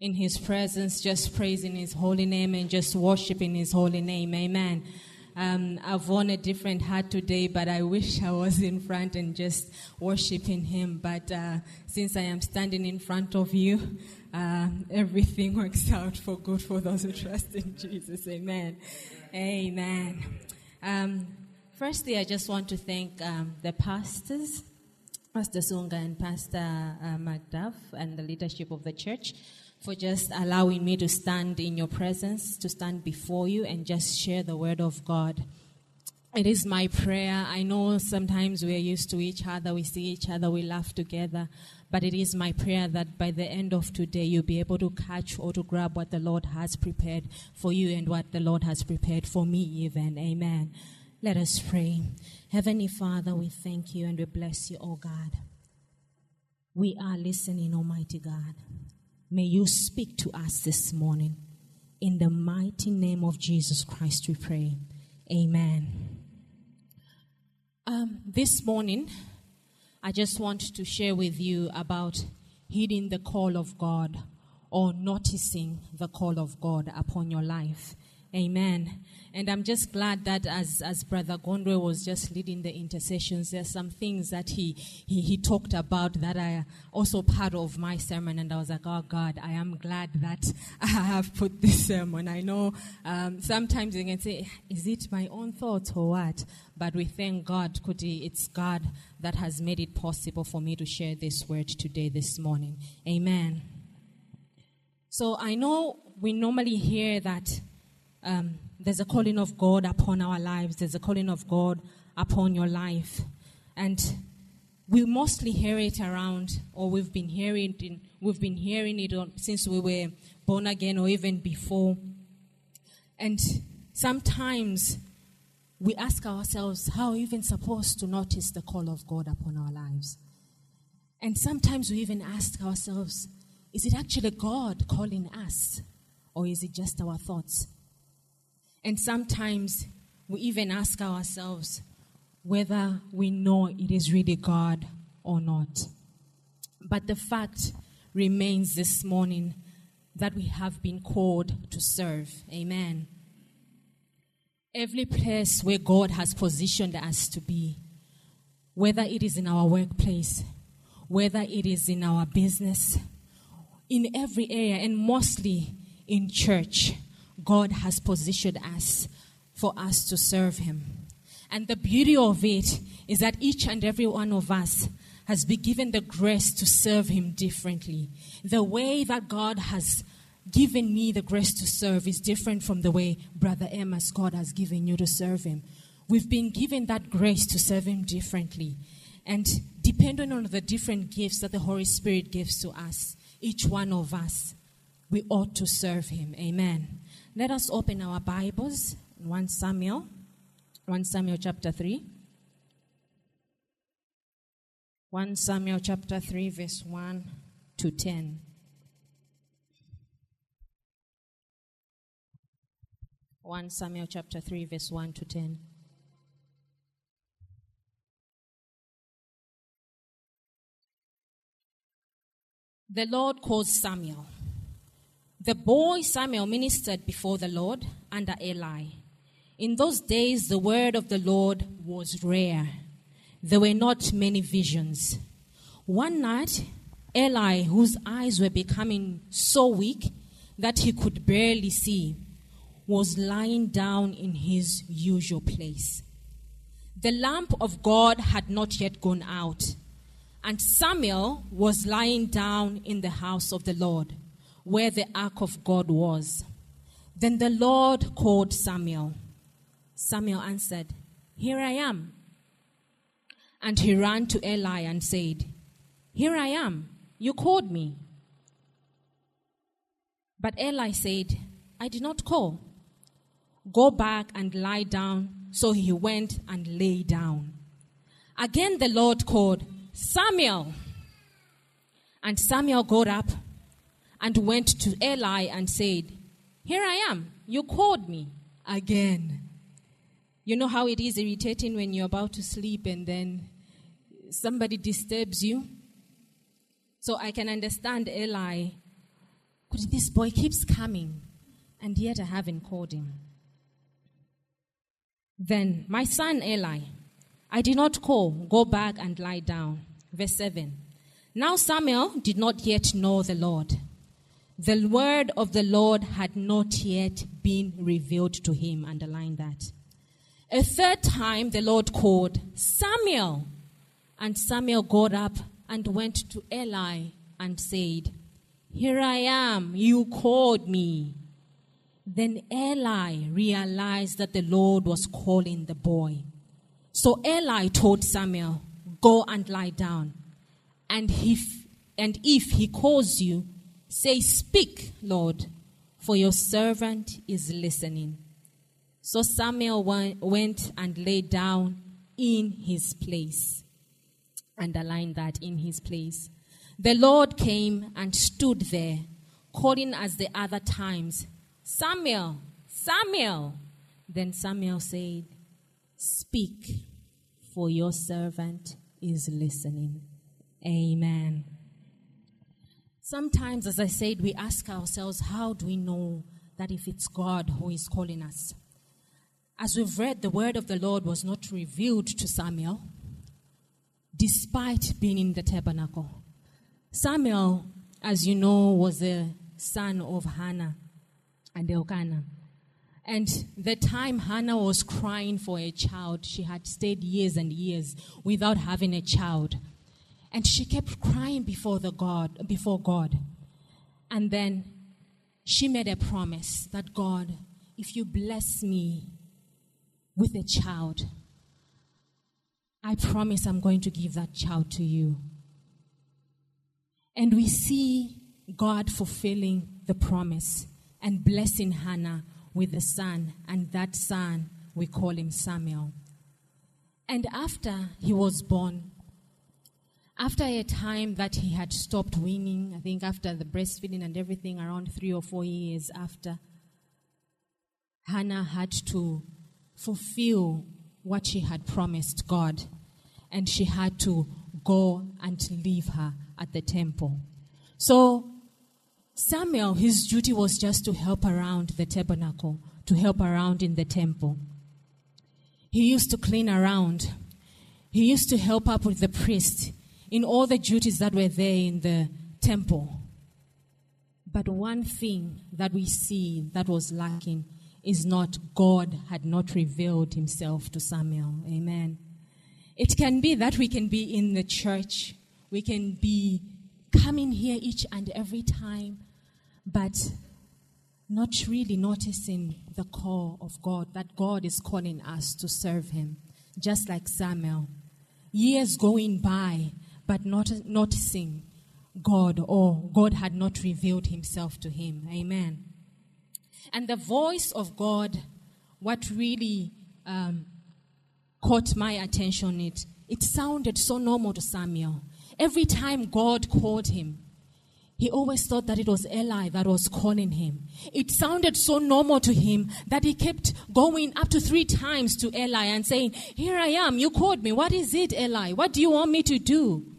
in His presence, just praising His holy name and just worshiping His holy name. Amen. Um, I've worn a different hat today, but I wish I was in front and just worshiping Him. But uh, since I am standing in front of you, uh, everything works out for good for those who trust in Jesus. Amen. Amen. Um, firstly, I just want to thank um, the pastors, Pastor Sunga and Pastor uh, McDuff, and the leadership of the church for just allowing me to stand in your presence, to stand before you, and just share the word of God. It is my prayer. I know sometimes we are used to each other, we see each other, we laugh together, but it is my prayer that by the end of today, you'll be able to catch or to grab what the Lord has prepared for you and what the Lord has prepared for me, even. Amen. Let us pray. Heavenly Father, we thank you and we bless you, oh God. We are listening, Almighty God. May you speak to us this morning. In the mighty name of Jesus Christ, we pray. Amen. Um, this morning, I just want to share with you about heeding the call of God or noticing the call of God upon your life. Amen. And I'm just glad that as, as Brother Gondwe was just leading the intercessions, there's some things that he, he, he talked about that are also part of my sermon. And I was like, oh God, I am glad that I have put this sermon. I know um, sometimes you can say, is it my own thoughts or what? But we thank God, Kuti, it's God that has made it possible for me to share this word today, this morning. Amen. So I know we normally hear that um, there's a calling of God upon our lives. There's a calling of God upon your life. And we mostly hear it around, or we've been hearing it, we've been hearing it since we were born again or even before. And sometimes we ask ourselves, how are we even supposed to notice the call of God upon our lives? And sometimes we even ask ourselves, is it actually God calling us? Or is it just our thoughts? And sometimes we even ask ourselves whether we know it is really God or not. But the fact remains this morning that we have been called to serve. Amen. Every place where God has positioned us to be, whether it is in our workplace, whether it is in our business, in every area, and mostly in church, God has positioned us for us to serve Him. And the beauty of it is that each and every one of us has been given the grace to serve Him differently. The way that God has given me the grace to serve is different from the way Brother Emma's God has given you to serve Him. We've been given that grace to serve Him differently. And depending on the different gifts that the Holy Spirit gives to us, each one of us, we ought to serve Him. Amen. Let us open our Bibles, 1 Samuel, 1 Samuel chapter 3. 1 Samuel chapter 3, verse 1 to 10. One Samuel chapter three, verse one to ten. The Lord calls Samuel. The boy Samuel ministered before the Lord under Eli. In those days, the word of the Lord was rare. There were not many visions. One night, Eli, whose eyes were becoming so weak that he could barely see, was lying down in his usual place. The lamp of God had not yet gone out, and Samuel was lying down in the house of the Lord where the ark of God was. Then the Lord called Samuel. Samuel answered, Here I am. And he ran to Eli and said, Here I am. You called me. But Eli said, I did not call. Go back and lie down. So he went and lay down. Again the Lord called, Samuel. And Samuel got up and went to Eli and said, Here I am. You called me again. You know how it is irritating when you're about to sleep and then somebody disturbs you? So I can understand Eli But this boy keeps coming, and yet I haven't called him. Then, my son Eli, I did not call, go back and lie down. Verse 7. Now Samuel did not yet know the Lord. The word of the Lord had not yet been revealed to him. Underline that. A third time the Lord called, Samuel. And Samuel got up and went to Eli and said, Here I am, you called me. Then Eli realized that the Lord was calling the boy. So Eli told Samuel, Go and lie down. And if, and if he calls you, say, Speak, Lord, for your servant is listening. So Samuel went and lay down in his place. Underline that in his place. The Lord came and stood there, calling as the other times, Samuel, Samuel. Then Samuel said, Speak, for your servant is listening. Amen. Sometimes, as I said, we ask ourselves, how do we know that if it's God who is calling us? As we've read, the word of the Lord was not revealed to Samuel, despite being in the tabernacle. Samuel, as you know, was the son of Hannah and Elkanah. And the time Hannah was crying for a child, she had stayed years and years without having a child. And she kept crying before the God, before God. And then she made a promise that God, if you bless me with a child, I promise I'm going to give that child to you. And we see God fulfilling the promise and blessing Hannah with a son, and that son, we call him Samuel. And after he was born, after a time that he had stopped weaning, I think after the breastfeeding and everything, around three or four years after, Hannah had to fulfill what she had promised God, and she had to go and leave her at the temple. So Samuel, his duty was just to help around the tabernacle, to help around in the temple. He used to clean around. He used to help up with the priest in all the duties that were there in the temple. But one thing that we see that was lacking is not God had not revealed himself to Samuel. Amen. It can be that we can be in the church, we can be coming here each and every time, but not really noticing the call of God, that God is calling us to serve Him, just like Samuel. Years going by, but not noticing God or God had not revealed Himself to him. Amen. And the voice of God, what really um, caught my attention, it it sounded so normal to Samuel. Every time God called him, he always thought that it was Eli that was calling him. It sounded so normal to him that he kept going up to three times to Eli and saying, Here I am, you called me. What is it, Eli? What do you want me to do?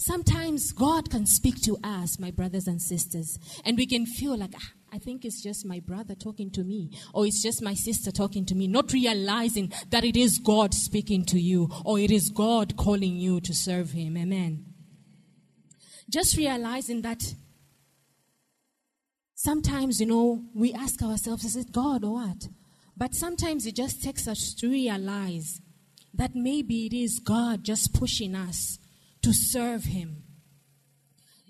Sometimes God can speak to us, my brothers and sisters, and we can feel like, ah, I think it's just my brother talking to me, or it's just my sister talking to me, not realizing that it is God speaking to you, or it is God calling you to serve Him. Amen. Just realizing that sometimes, you know, we ask ourselves, is it God or what? But sometimes it just takes us to realize that maybe it is God just pushing us to serve Him.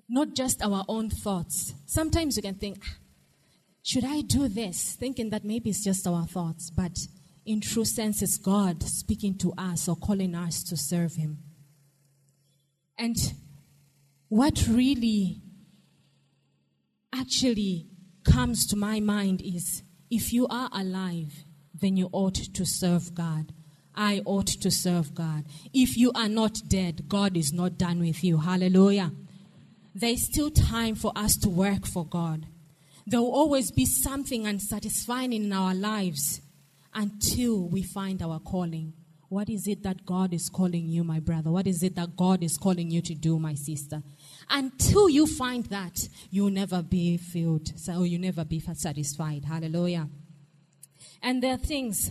Not just our own thoughts. Sometimes you can think, ah, should I do this? Thinking that maybe it's just our thoughts, but in true sense, it's God speaking to us or calling us to serve Him. And what really actually comes to my mind is if you are alive, then you ought to serve God. I ought to serve God. If you are not dead, God is not done with you. Hallelujah. There is still time for us to work for God. There will always be something unsatisfying in our lives until we find our calling. What is it that God is calling you, my brother? What is it that God is calling you to do, my sister? Until you find that, you'll never be filled, so you'll never be satisfied. Hallelujah. And there are things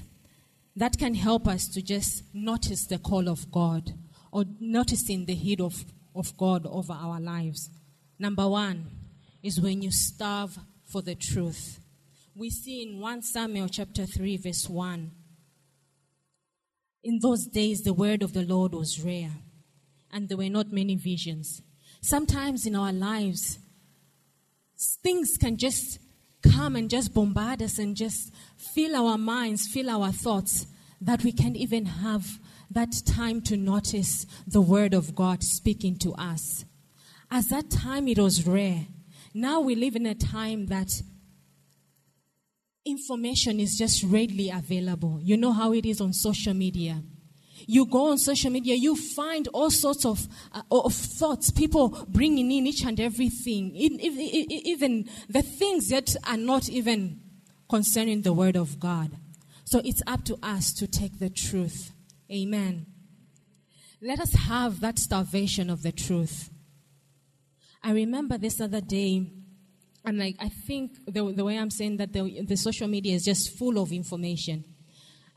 that can help us to just notice the call of God or noticing the heat of, of God over our lives. Number one is when you starve for the truth. We see in 1 Samuel chapter 3, verse 1. In those days, the word of the Lord was rare, and there were not many visions. Sometimes in our lives, things can just come and just bombard us and just fill our minds, fill our thoughts, that we can't even have that time to notice the Word of God speaking to us. As that time, it was rare. Now we live in a time that information is just readily available. You know how it is on social media. You go on social media, you find all sorts of, uh, of thoughts, people bringing in each and everything, even the things that are not even concerning the Word of God. So it's up to us to take the truth. Amen. Let us have that starvation of the truth. I remember this other day, and like I think the, the way I'm saying that the, the social media is just full of information.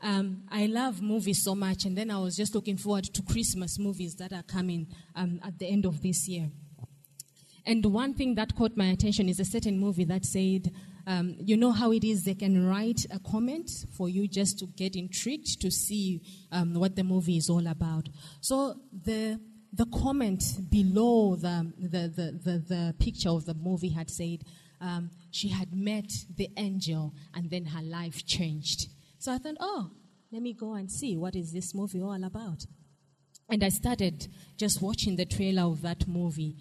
Um, I love movies so much, and then I was just looking forward to Christmas movies that are coming um, at the end of this year. And one thing that caught my attention is a certain movie that said, um, you know how it is, they can write a comment for you just to get intrigued to see um, what the movie is all about. So the the comment below the, the, the, the, the picture of the movie had said um, she had met the angel and then her life changed. So I thought, oh, let me go and see what is this movie all about. And I started just watching the trailer of that movie.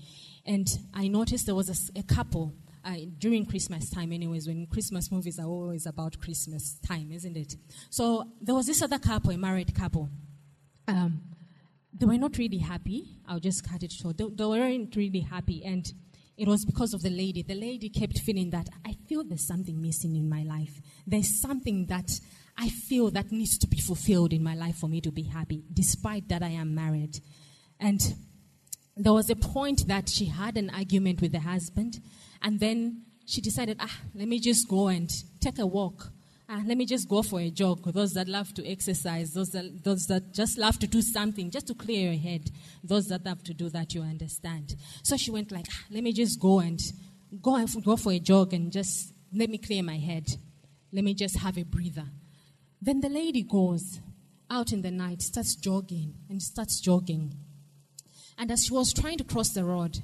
And I noticed there was a, a couple uh, during Christmas time, anyways, when Christmas movies are always about Christmas time, isn't it? So there was this other couple, a married couple. Um, they were not really happy. I'll just cut it short. They, they weren't really happy, and it was because of the lady. The lady kept feeling that I feel there's something missing in my life. There's something that I feel that needs to be fulfilled in my life for me to be happy, despite that I am married. And there was a point that she had an argument with the husband, and then she decided, ah, let me just go and take a walk. Ah, let me just go for a jog. Those that love to exercise, those that, those that just love to do something just to clear your head, those that have to do that, you understand. So she went like, ah, let me just go and go and go for a jog and just let me clear my head. Let me just have a breather. Then the lady goes out in the night, starts jogging and starts jogging. And as she was trying to cross the road,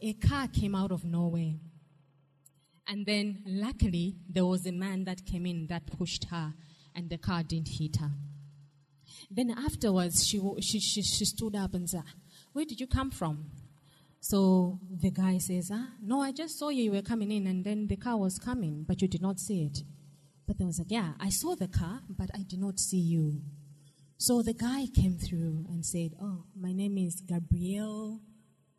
a car came out of nowhere and then, luckily, there was a man that came in that pushed her, and the car didn't hit her. Then afterwards, she, she, she, she stood up and said, Where did you come from? So the guy says, ah, No, I just saw you, you were coming in, and then the car was coming, but you did not see it. But they was like, Yeah, I saw the car, but I did not see you. So the guy came through and said, Oh, my name is Gabriel,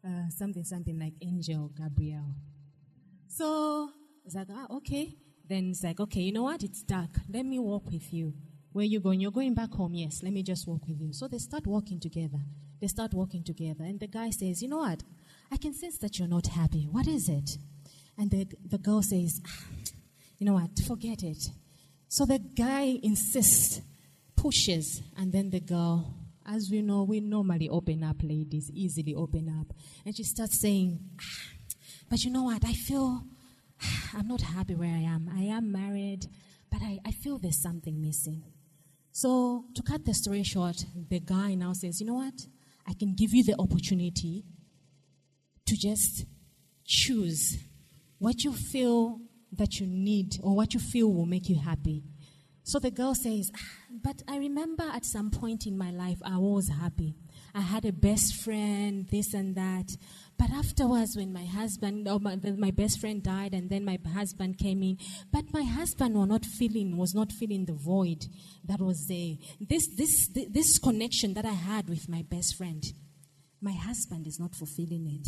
uh, something, something like Angel Gabriel. So it's like, ah, okay. Then it's like, okay, you know what? It's dark. Let me walk with you. Where you going? You're going back home. Yes, let me just walk with you. So they start walking together. They start walking together. And the guy says, you know what? I can sense that you're not happy. What is it? And the, the girl says, ah, you know what? Forget it. So the guy insists, pushes, and then the girl, as we know, we normally open up, ladies, easily open up. And she starts saying, ah, but you know what? I feel I'm not happy where I am. I am married, but I, I feel there's something missing. So, to cut the story short, the guy now says, You know what? I can give you the opportunity to just choose what you feel that you need or what you feel will make you happy. So the girl says, ah, But I remember at some point in my life I was happy. I had a best friend, this and that. But afterwards, when my husband, or my, my best friend died, and then my husband came in, but my husband was not feeling, was not feeling the void that was there. This, this, this connection that I had with my best friend, my husband is not fulfilling it.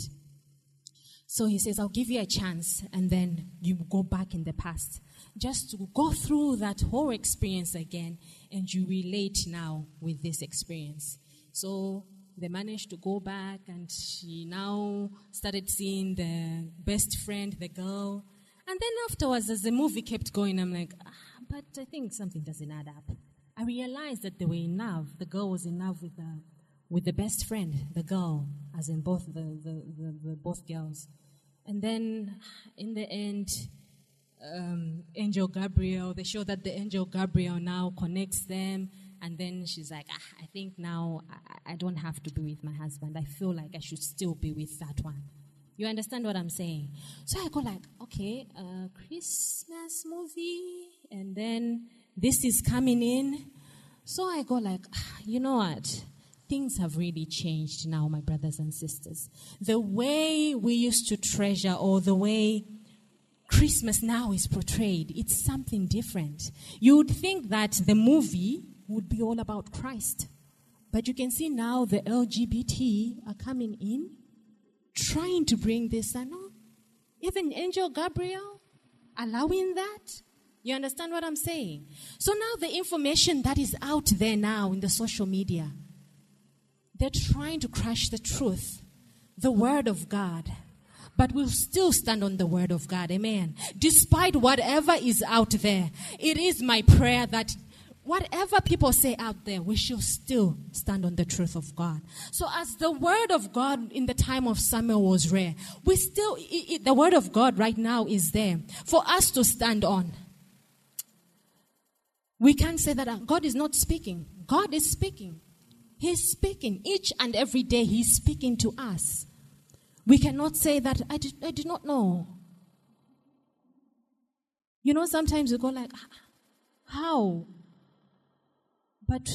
So he says, I'll give you a chance, and then you go back in the past. Just to go through that whole experience again, and you relate now with this experience. So they managed to go back, and she now started seeing the best friend, the girl. And then afterwards, as the movie kept going, I'm like, ah, but I think something doesn't add up. I realized that they were in love. The girl was in love with the, with the best friend, the girl, as in both the, the, the, the both girls. And then in the end, um, Angel Gabriel, they show that the Angel Gabriel now connects them and then she's like, ah, I think now I, I don't have to be with my husband. I feel like I should still be with that one. You understand what I'm saying? So I go like, okay, uh, Christmas movie, and then this is coming in. So I go like, ah, you know what? Things have really changed now, my brothers and sisters. The way we used to treasure, or the way Christmas now is portrayed, it's something different. You would think that the movie would be all about Christ. But you can see now the LGBT are coming in, trying to bring this. And no, even Angel Gabriel allowing that. You understand what I'm saying? So now the information that is out there now in the social media, they're trying to crush the truth, the word of God. But we'll still stand on the word of God. Amen. Despite whatever is out there, it is my prayer that whatever people say out there, we should still stand on the truth of God. So, as the word of God in the time of Samuel was rare, we still, it, it, the word of God right now is there for us to stand on. We can't say that uh, God is not speaking. God is speaking. He's speaking. Each and every day, He's speaking to us. We cannot say that I did, I did not know. You know, sometimes we go like, ah, how? But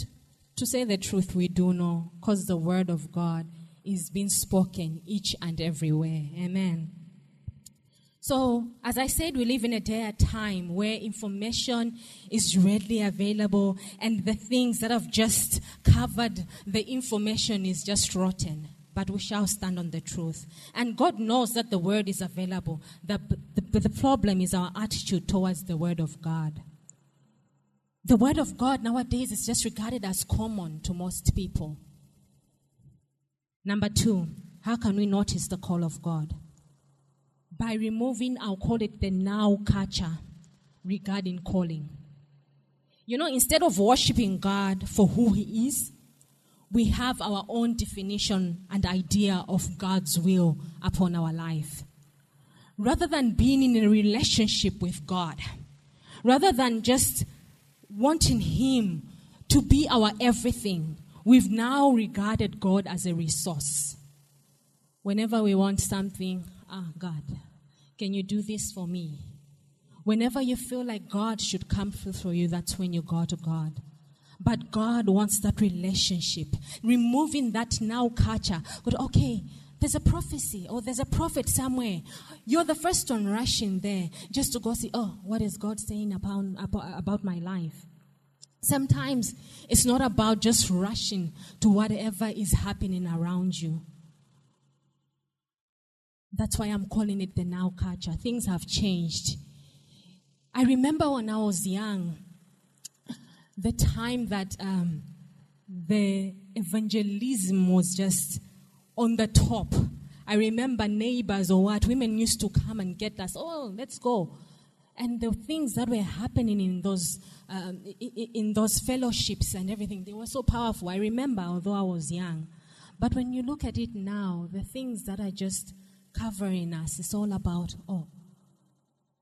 to say the truth, we do know because the word of God is being spoken each and everywhere. Amen. So, as I said, we live in a day and time where information is readily available and the things that have just covered the information is just rotten. But we shall stand on the truth. And God knows that the word is available. The, the, the problem is our attitude towards the word of God. The word of God nowadays is just regarded as common to most people. Number two, how can we notice the call of God? By removing, I'll call it the now culture regarding calling. You know, instead of worshiping God for who He is, we have our own definition and idea of God's will upon our life. Rather than being in a relationship with God, rather than just wanting Him to be our everything, we've now regarded God as a resource. Whenever we want something, ah, God, can you do this for me? Whenever you feel like God should come through for you, that's when you go to God. But God wants that relationship, removing that now culture. But okay, there's a prophecy or there's a prophet somewhere. You're the first one rushing there just to go see, oh, what is God saying about, about, about my life? Sometimes it's not about just rushing to whatever is happening around you. That's why I'm calling it the now culture. Things have changed. I remember when I was young, the time that um, the evangelism was just on the top. I remember neighbors or what, women used to come and get us, oh, let's go. And the things that were happening in those, um, in those fellowships and everything, they were so powerful. I remember, although I was young. But when you look at it now, the things that are just covering us, it's all about, oh,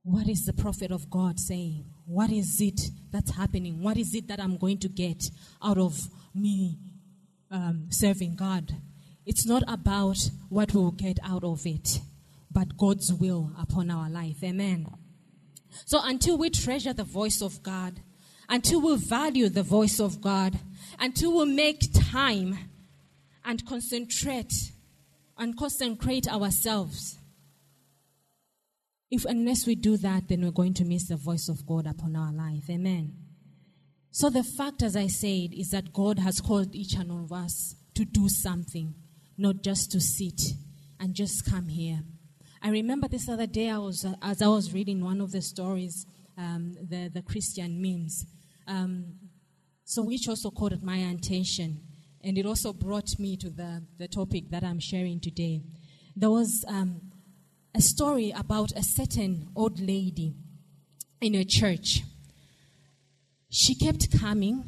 what is the prophet of God saying? What is it that's happening? What is it that I'm going to get out of me um, serving God? It's not about what we'll get out of it, but God's will upon our life. Amen. So until we treasure the voice of God, until we value the voice of God, until we make time and concentrate and concentrate ourselves. If unless we do that, then we're going to miss the voice of God upon our life. Amen. So the fact, as I said, is that God has called each and one of us to do something not just to sit and just come here. I remember this other day, I was, uh, as I was reading one of the stories, um, the, the Christian memes, um, so which also caught my attention. And it also brought me to the, the topic that I'm sharing today. There was um, a story about a certain old lady in a church. She kept coming,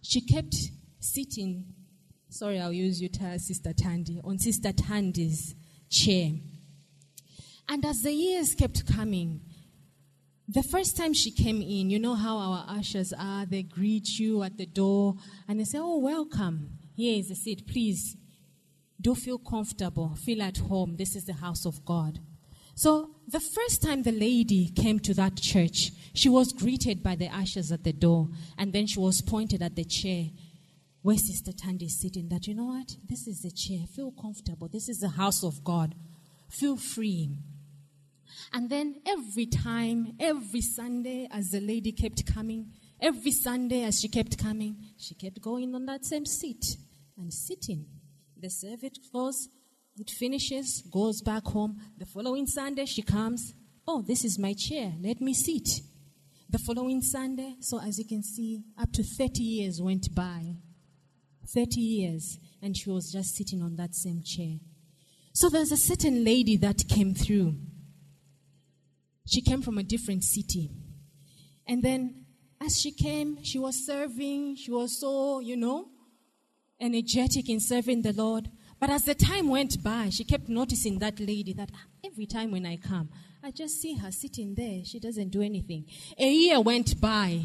she kept sitting. Sorry, I'll use you, Sister Tandy, on Sister Tandy's chair. And as the years kept coming, the first time she came in, you know how our ushers are, they greet you at the door and they say, Oh, welcome. Here is a seat. Please do feel comfortable, feel at home. This is the house of God. So, the first time the lady came to that church, she was greeted by the ushers at the door, and then she was pointed at the chair where Sister Tandy is sitting. That, you know what? This is the chair. Feel comfortable. This is the house of God. Feel free. And then every time, every Sunday, as the lady kept coming, every Sunday as she kept coming, she kept going on that same seat and sitting. The service goes, it finishes, goes back home. The following Sunday, she comes. Oh, this is my chair. Let me sit. The following Sunday, so as you can see, up to 30 years went by. 30 years, and she was just sitting on that same chair. So there's a certain lady that came through. She came from a different city. And then as she came, she was serving, she was so, you know, energetic in serving the Lord. But as the time went by, she kept noticing that lady that every time when I come, I just see her sitting there. She doesn't do anything. A year went by.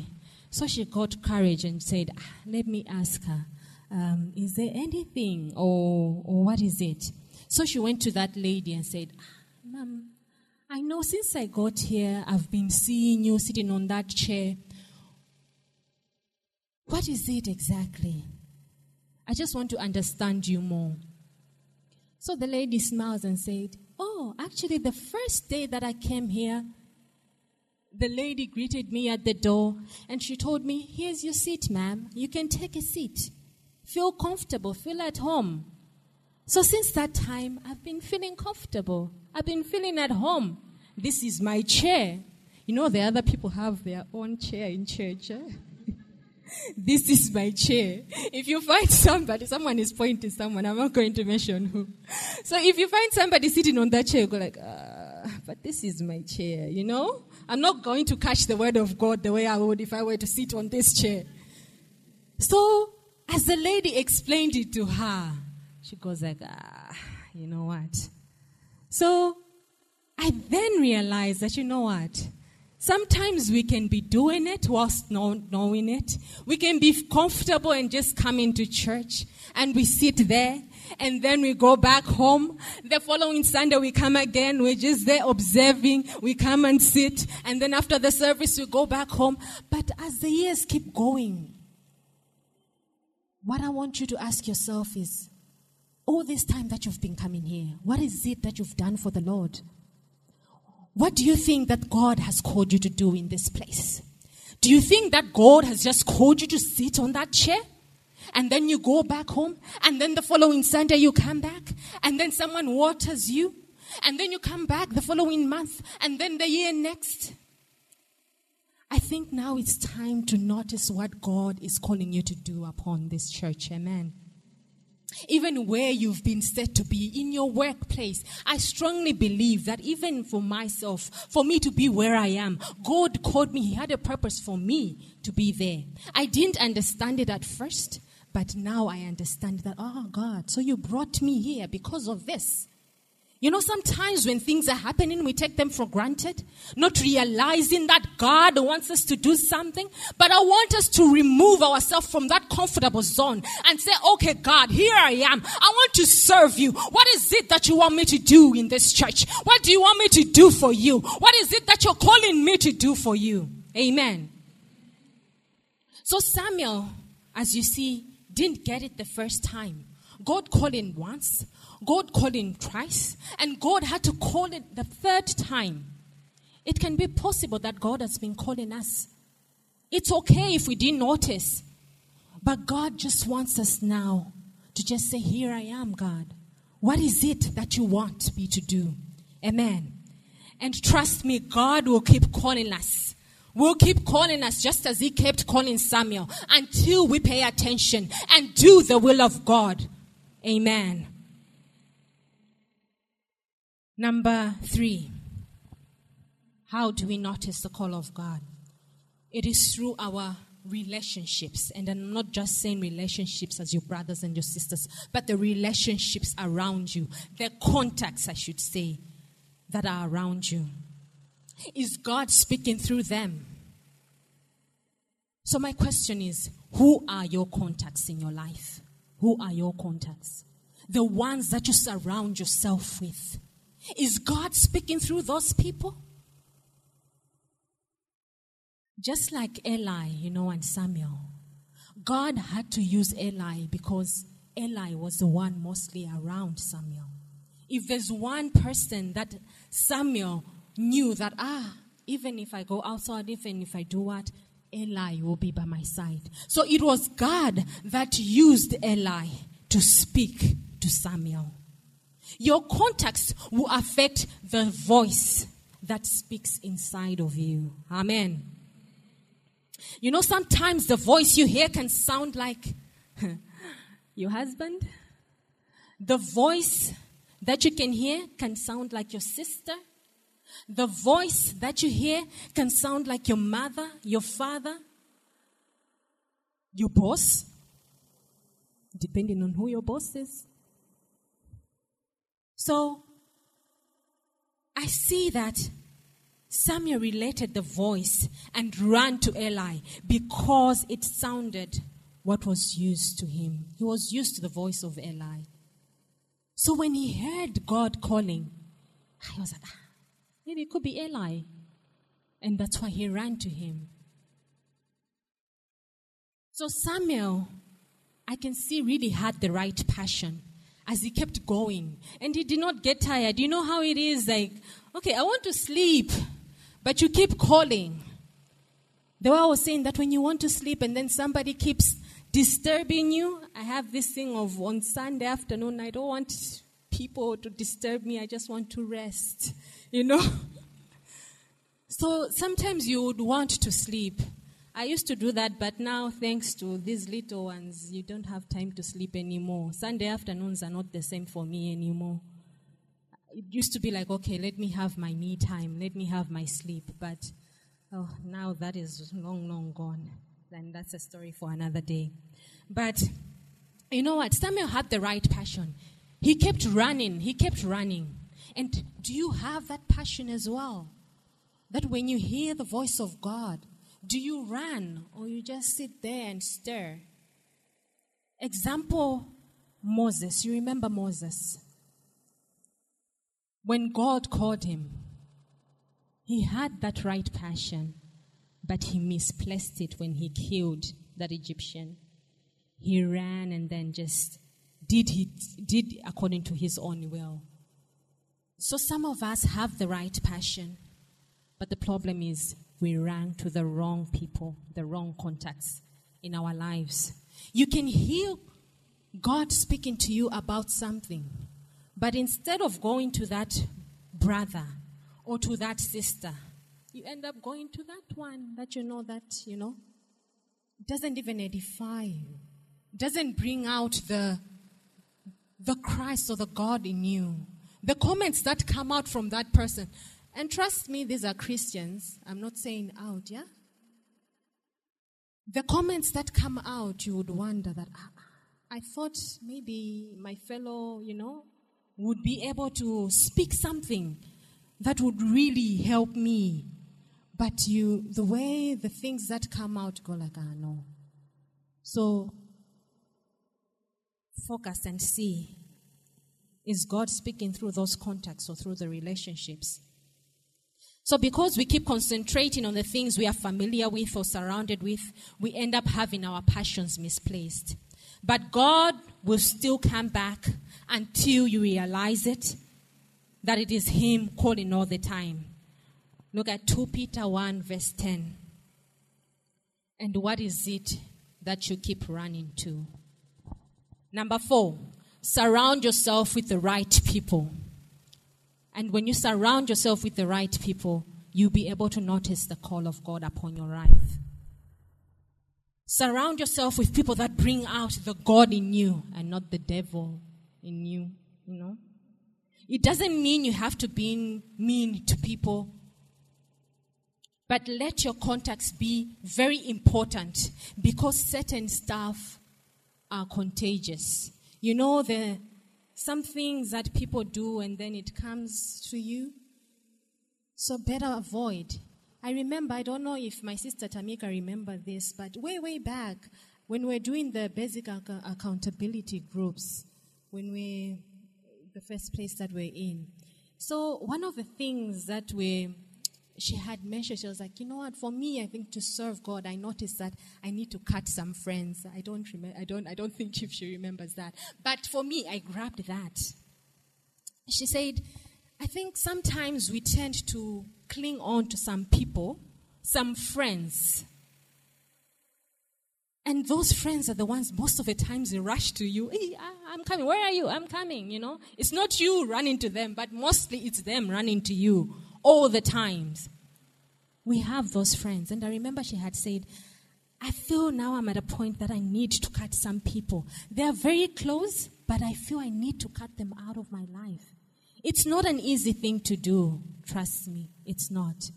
So she got courage and said, ah, Let me ask her, um, is there anything or, or what is it? So she went to that lady and said, ah, Ma'am, I know since I got here, I've been seeing you sitting on that chair. What is it exactly? I just want to understand you more. So the lady smiles and said, Oh, actually, the first day that I came here, the lady greeted me at the door and she told me, Here's your seat, ma'am. You can take a seat. Feel comfortable, feel at home. So since that time, I've been feeling comfortable. I've been feeling at home. This is my chair. You know, the other people have their own chair in church. Eh? this is my chair. If you find somebody, someone is pointing someone, I'm not going to mention who. So if you find somebody sitting on that chair, you go like, uh, but this is my chair, you know? I'm not going to catch the word of God the way I would if I were to sit on this chair. So, as the lady explained it to her, she goes like, ah, you know what? So, I then realized that, you know what? Sometimes we can be doing it whilst not knowing it. We can be comfortable and just come into church and we sit there and then we go back home. The following Sunday we come again. We're just there observing. We come and sit and then after the service we go back home. But as the years keep going, what I want you to ask yourself is, all this time that you've been coming here, what is it that you've done for the Lord? What do you think that God has called you to do in this place? Do you think that God has just called you to sit on that chair? And then you go back home, and then the following Sunday you come back, and then someone waters you, and then you come back the following month, and then the year next. I think now it's time to notice what God is calling you to do upon this church. Amen even where you've been set to be in your workplace. I strongly believe that even for myself, for me to be where I am, God called me. He had a purpose for me to be there. I didn't understand it at first, but now I understand that, oh God, so you brought me here because of this. You know, sometimes when things are happening, we take them for granted, not realizing that God wants us to do something. But I want us to remove ourselves from that comfortable zone and say, okay, God, here I am. I want to serve you. What is it that you want me to do in this church? What do you want me to do for you? What is it that you're calling me to do for you? Amen. So Samuel, as you see, didn't get it the first time. God called him once, God called him twice, and God had to call it the third time. It can be possible that God has been calling us. It's okay if we didn't notice. But God just wants us now to just say, Here I am, God. What is it that you want me to do? Amen. And trust me, God will keep calling us. Will keep calling us just as He kept calling Samuel until we pay attention and do the will of God. Amen. Number three. How do we notice the call of God? It is through our relationships. And I'm not just saying relationships as your brothers and your sisters, but the relationships around you, the contacts, I should say, that are around you. Is God speaking through them? So, my question is who are your contacts in your life? Who are your contacts? The ones that you surround yourself with. Is God speaking through those people? Just like Eli, you know, and Samuel, God had to use Eli because Eli was the one mostly around Samuel. If there's one person that Samuel knew that, ah, even if I go outside, even if I do what, Eli will be by my side. So it was God that used Eli to speak to Samuel. Your contacts will affect the voice that speaks inside of you. Amen. You know, sometimes the voice you hear can sound like your husband. The voice that you can hear can sound like your sister. The voice that you hear can sound like your mother, your father, your boss, depending on who your boss is. So, I see that Samuel related the voice and ran to Eli because it sounded what was used to him. He was used to the voice of Eli. So when he heard God calling, he was like, ah, maybe it could be Eli. And that's why he ran to him. So Samuel, I can see, really had the right passion as he kept going. And he did not get tired. You know how it is like, okay, I want to sleep. But you keep calling. The way I was saying that when you want to sleep and then somebody keeps disturbing you, I have this thing of on Sunday afternoon, I don't want people to disturb me, I just want to rest, you know? So sometimes you would want to sleep. I used to do that, but now, thanks to these little ones, you don't have time to sleep anymore. Sunday afternoons are not the same for me anymore it used to be like, okay, let me have my me time, let me have my sleep. But oh, now that is long, long gone. And that's a story for another day. But you know what? Samuel had the right passion. He kept running, he kept running. And do you have that passion as well? That when you hear the voice of God, do you run or you just sit there and stare? Example Moses. You remember Moses? When God called him, he had that right passion, but he misplaced it when he killed that Egyptian. He ran and then just did he did according to his own will. So some of us have the right passion, but the problem is we ran to the wrong people, the wrong contacts in our lives. You can hear God speaking to you about something, but instead of going to that brother or to that sister, you end up going to that one that you know that, you know, doesn't even edify you, doesn't bring out the, the Christ or the God in you. The comments that come out from that person, and trust me, these are Christians. I'm not saying out, yeah? The comments that come out, you would wonder that, ah, I thought maybe my fellow, you know, would be able to speak something that would really help me. But you, the way the things that come out go like, ah, no. So, focus and see is God speaking through those contacts or through the relationships? So, because we keep concentrating on the things we are familiar with or surrounded with, we end up having our passions misplaced. But God will still come back until you realize it that it is Him calling all the time. Look at 2 Peter 1, verse 10. And what is it that you keep running to? Number four, surround yourself with the right people. And when you surround yourself with the right people, you'll be able to notice the call of God upon your life. Surround yourself with people that bring out the God in you and not the devil in you, you know. It doesn't mean you have to be mean to people, but let your contacts be very important because certain stuff are contagious. You know, the some things that people do and then it comes to you. So better avoid. I remember, I don't know if my sister Tamika remember this, but way, way back when we we're doing the basic ac- accountability groups, when we, the first place that we're in. So one of the things that we she had mentioned, she was like, you know what, for me, I think to serve God, I noticed that I need to cut some friends. I don't remember, I don't, I don't think if she remembers that. But for me, I grabbed that. She said, I think sometimes we tend to cling on to some people, some friends. And those friends are the ones most of the times they rush to you. Hey, I'm coming. Where are you? I'm coming. You know, it's not you running to them, but mostly it's them running to you all the times. We have those friends. And I remember she had said, I feel now I'm at a point that I need to cut some people. They are very close, but I feel I need to cut them out of my life. It's not an easy thing to do, trust me, it's not.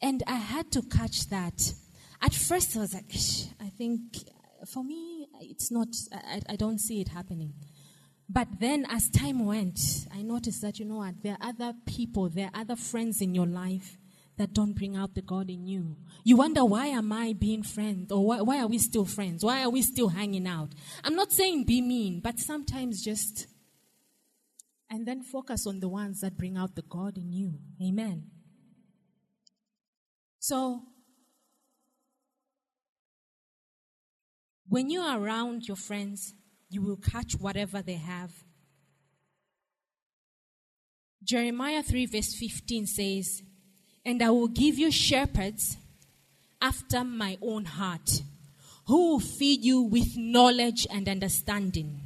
And I had to catch that. At first, I was like, I think for me, it's not, I, I don't see it happening. But then as time went, I noticed that, you know what, there are other people, there are other friends in your life that don't bring out the God in you. You wonder, why am I being friends? Or why, why are we still friends? Why are we still hanging out? I'm not saying be mean, but sometimes just, and then focus on the ones that bring out the God in you. Amen. So, when you are around your friends, you will catch whatever they have. Jeremiah 3, verse 15 says, And I will give you shepherds after my own heart, who will feed you with knowledge and understanding.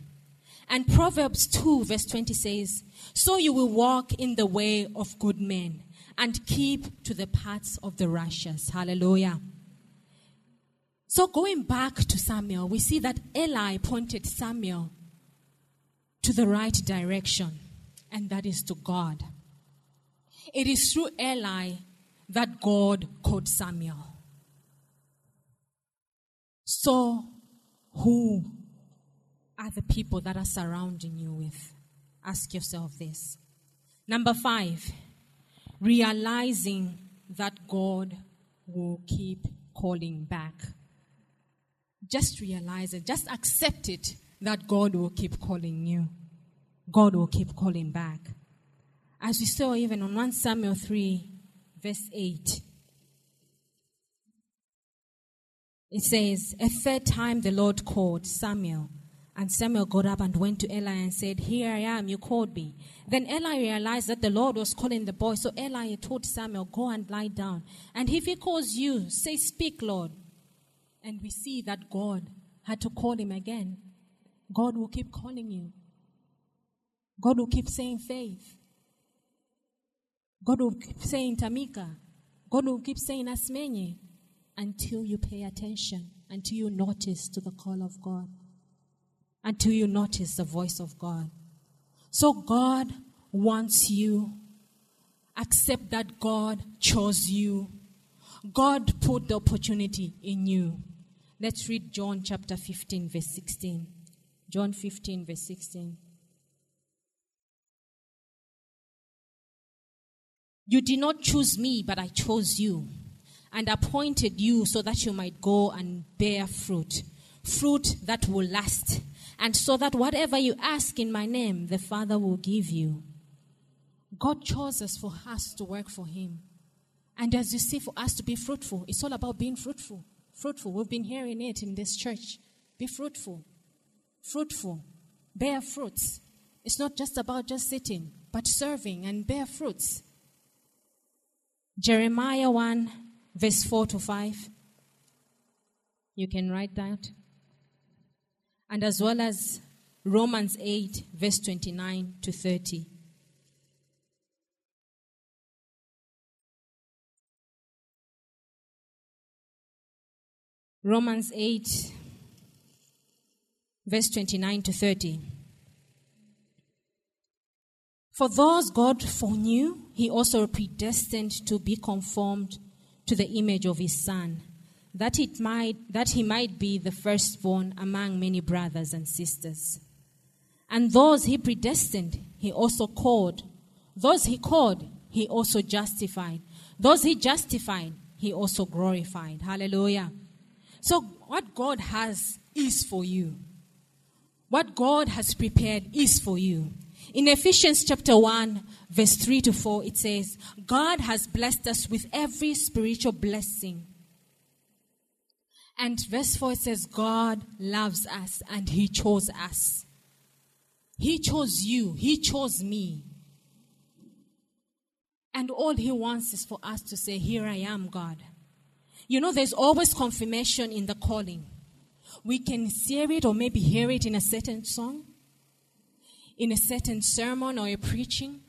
And Proverbs 2, verse 20 says, So you will walk in the way of good men and keep to the paths of the righteous. Hallelujah. So, going back to Samuel, we see that Eli pointed Samuel to the right direction, and that is to God. It is through Eli that God called Samuel. So, who are the people that are surrounding you with? Ask yourself this. Number five, realizing that God will keep calling back just realize it, just accept it that God will keep calling you. God will keep calling back. As we saw even on 1 Samuel 3, verse 8, it says, A third time the Lord called Samuel. And Samuel got up and went to Eli and said, Here I am, you called me. Then Eli realized that the Lord was calling the boy. So Eli told Samuel, Go and lie down. And if he calls you, say, Speak, Lord. And we see that God had to call him again. God will keep calling you. God will keep saying faith. God will keep saying Tamika. God will keep saying Asimenye until you pay attention, until you notice to the call of God, until you notice the voice of God. So God wants you. Accept that God chose you. God put the opportunity in you. Let's read John chapter 15, verse 16. John 15, verse 16. You did not choose me, but I chose you and appointed you so that you might go and bear fruit, fruit that will last, and so that whatever you ask in my name, the Father will give you. God chose us for us to work for Him. And as you see, for us to be fruitful, it's all about being fruitful. Fruitful. We've been hearing it in this church. Be fruitful. Fruitful. Bear fruits. It's not just about just sitting, but serving and bear fruits. Jeremiah 1, verse 4 to 5. You can write that. And as well as Romans 8, verse 29 to 30. Romans 8, verse 29 to 30. For those God foreknew, he also predestined to be conformed to the image of his son, that it might that he might be the firstborn among many brothers and sisters. And those he predestined, he also called. Those he called, he also justified. Those he justified, he also glorified. Hallelujah. So what God has is for you. What God has prepared is for you. In Ephesians chapter 1, verse 3 to 4, it says, God has blessed us with every spiritual blessing. And verse 4 it says, God loves us and He chose us. He chose you, He chose me. And all He wants is for us to say, Here I am, God. You know, there's always confirmation in the calling. We can hear it or maybe hear it in a certain song in a certain sermon or a preaching,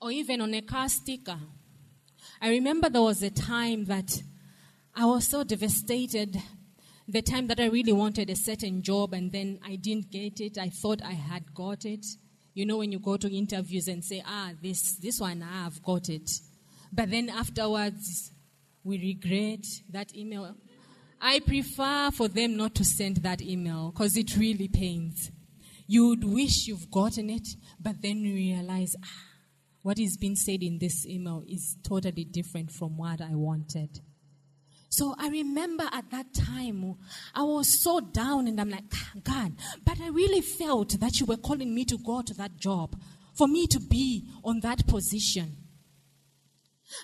or even on a car sticker. I remember there was a time that I was so devastated. The time that I really wanted a certain job and then I didn't get it. I thought I had got it. You know, when you go to interviews and say, ah, this, this one, ah, I've got it. But then afterwards, we regret that email. I prefer for them not to send that email because it really pains. You would wish you've gotten it, but then you realize, ah, what is being said in this email is totally different from what I wanted. So I remember at that time, I was so down and I'm like, ah, God, but I really felt that you were calling me to go to that job, for me to be on that position.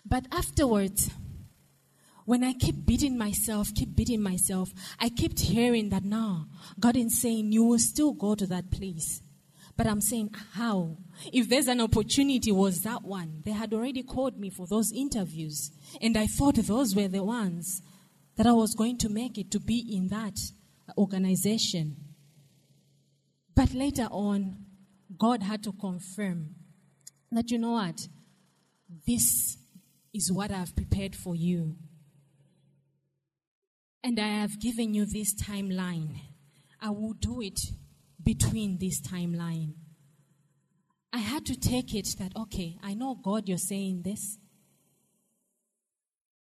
But afterwards, when I keep beating myself, keep beating myself, I kept hearing that now God is saying you will still go to that place. But I'm saying, how? If there's an opportunity, was that one? They had already called me for those interviews. And I thought those were the ones that I was going to make it to be in that organization. But later on, God had to confirm that, you know what? This is what I've prepared for you. And I have given you this timeline. I will do it between this timeline. I had to take it that, okay, I know God, you're saying this.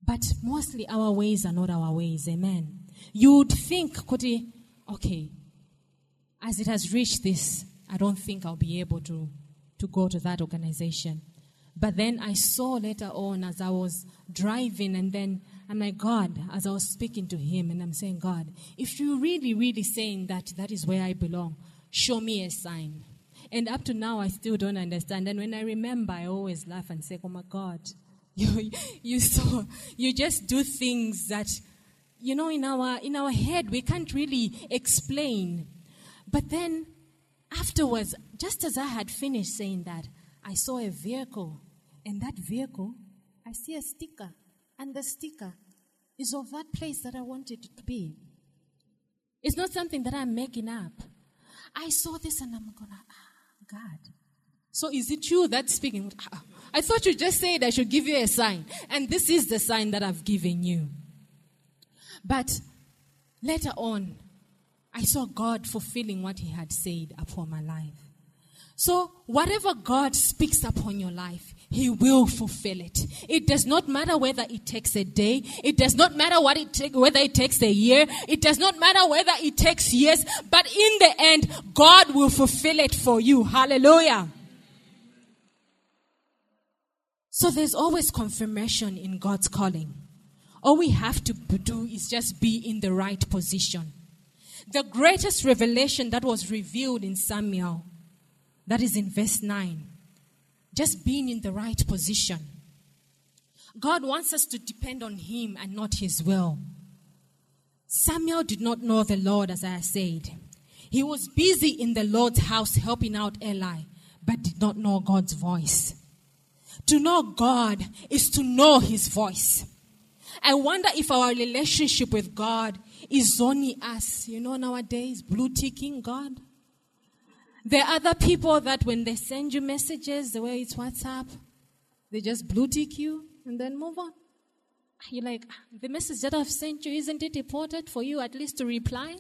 But mostly our ways are not our ways. Amen. You would think, Koti, okay, as it has reached this, I don't think I'll be able to, to go to that organization. But then I saw later on as I was driving, and then I'm like, God, as I was speaking to him, and I'm saying, God, if you're really, really saying that that is where I belong, show me a sign. And up to now, I still don't understand. And when I remember, I always laugh and say, Oh my God, you, you so, you just do things that, you know, in our, in our head, we can't really explain. But then afterwards, just as I had finished saying that, I saw a vehicle and that vehicle, I see a sticker, and the sticker is of that place that I wanted to be. It's not something that I'm making up. I saw this and I'm gonna, ah, God. So is it you that's speaking? Ah, I thought you just said I should give you a sign. And this is the sign that I've given you. But later on, I saw God fulfilling what He had said upon my life. So, whatever God speaks upon your life, he will fulfill it. It does not matter whether it takes a day. It does not matter what it take, whether it takes a year. It does not matter whether it takes years. But in the end, God will fulfill it for you. Hallelujah. So there's always confirmation in God's calling. All we have to do is just be in the right position. The greatest revelation that was revealed in Samuel, that is in verse 9 just being in the right position. God wants us to depend on Him and not His will. Samuel did not know the Lord, as I said. He was busy in the Lord's house helping out Eli, but did not know God's voice. To know God is to know His voice. I wonder if our relationship with God is only us, you know, nowadays, blue ticking God. There are other people that when they send you messages, the way it's WhatsApp, they just blue tick you and then move on. You're like, the message that I've sent you, isn't it important for you at least to reply?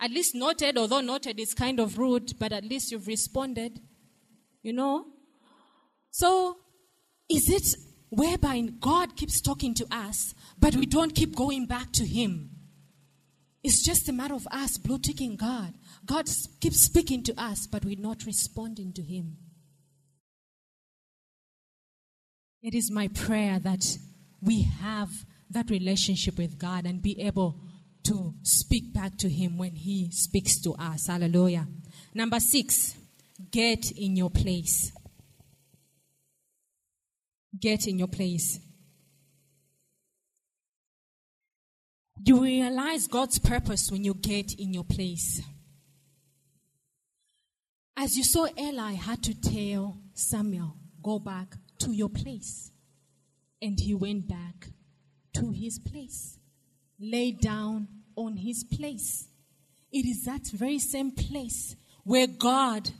At least noted, although noted is kind of rude, but at least you've responded. You know? So, is it whereby God keeps talking to us, but we don't keep going back to Him? It's just a matter of us blue ticking God. God keeps speaking to us, but we're not responding to Him. It is my prayer that we have that relationship with God and be able to speak back to Him when He speaks to us. Hallelujah. Number six, get in your place. Get in your place. You realize God's purpose when you get in your place. As you saw, Eli had to tell Samuel, go back to your place. And he went back to his place, lay down on his place. It is that very same place where God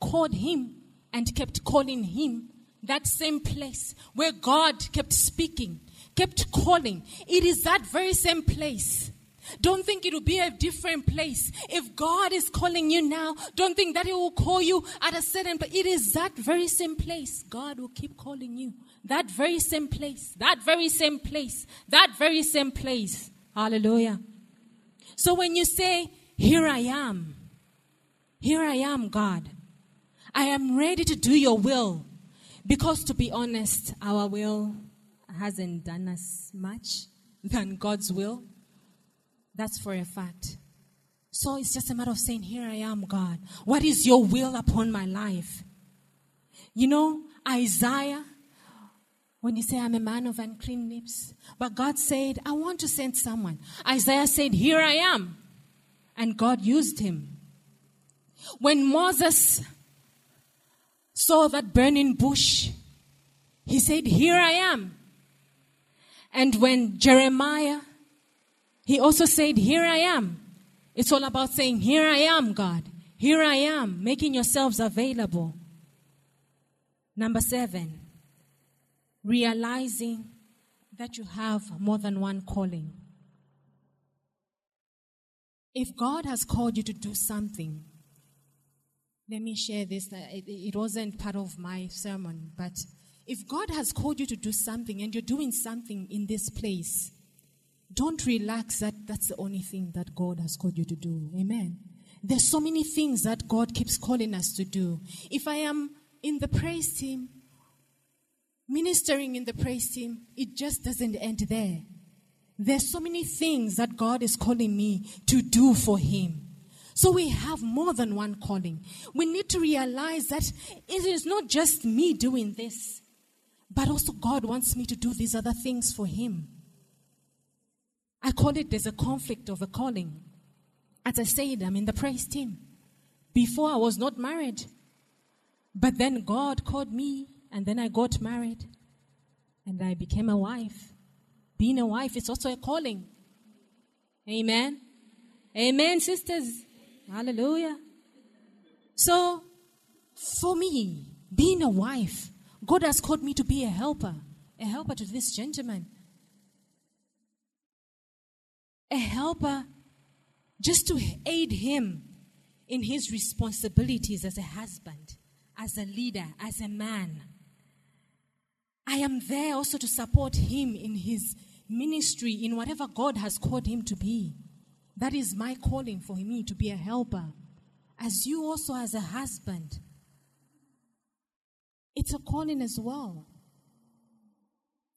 called him and kept calling him. That same place where God kept speaking, kept calling. It is that very same place. Don't think it will be a different place. If God is calling you now, don't think that He will call you at a certain place. It is that very same place. God will keep calling you. That very same place. That very same place. That very same place. Hallelujah. So when you say, Here I am, here I am, God, I am ready to do your will. Because to be honest, our will hasn't done us much than God's will. That's for a fact. So it's just a matter of saying, Here I am, God. What is your will upon my life? You know, Isaiah when you say, I'm a man of unclean lips. But God said, I want to send someone. Isaiah said, Here I am. And God used him. When Moses saw that burning bush, he said, Here I am. And when Jeremiah, he also said, Here I am. It's all about saying, Here I am, God. Here I am, making yourselves available. Number seven, realizing that you have more than one calling. If God has called you to do something, let me share this. Uh, it wasn't part of my sermon, but if God has called you to do something and you're doing something in this place, don't relax that that's the only thing that God has called you to do. Amen. There's so many things that God keeps calling us to do. If I am in the praise team, ministering in the praise team, it just doesn't end there. There's so many things that God is calling me to do for Him. So we have more than one calling. We need to realize that it is not just me doing this, but also God wants me to do these other things for Him. I call it there's a conflict of a calling. As I said, I'm in the praise team. Before I was not married. But then God called me and then I got married and I became a wife. Being a wife is also a calling. Amen. Amen, sisters. Hallelujah. So, for me, being a wife, God has called me to be a helper, a helper to this gentleman, a helper just to aid him in his responsibilities as a husband, as a leader, as a man. I am there also to support him in his ministry, in whatever God has called him to be. That is my calling for me to be a helper. As you also, as a husband, it's a calling as well.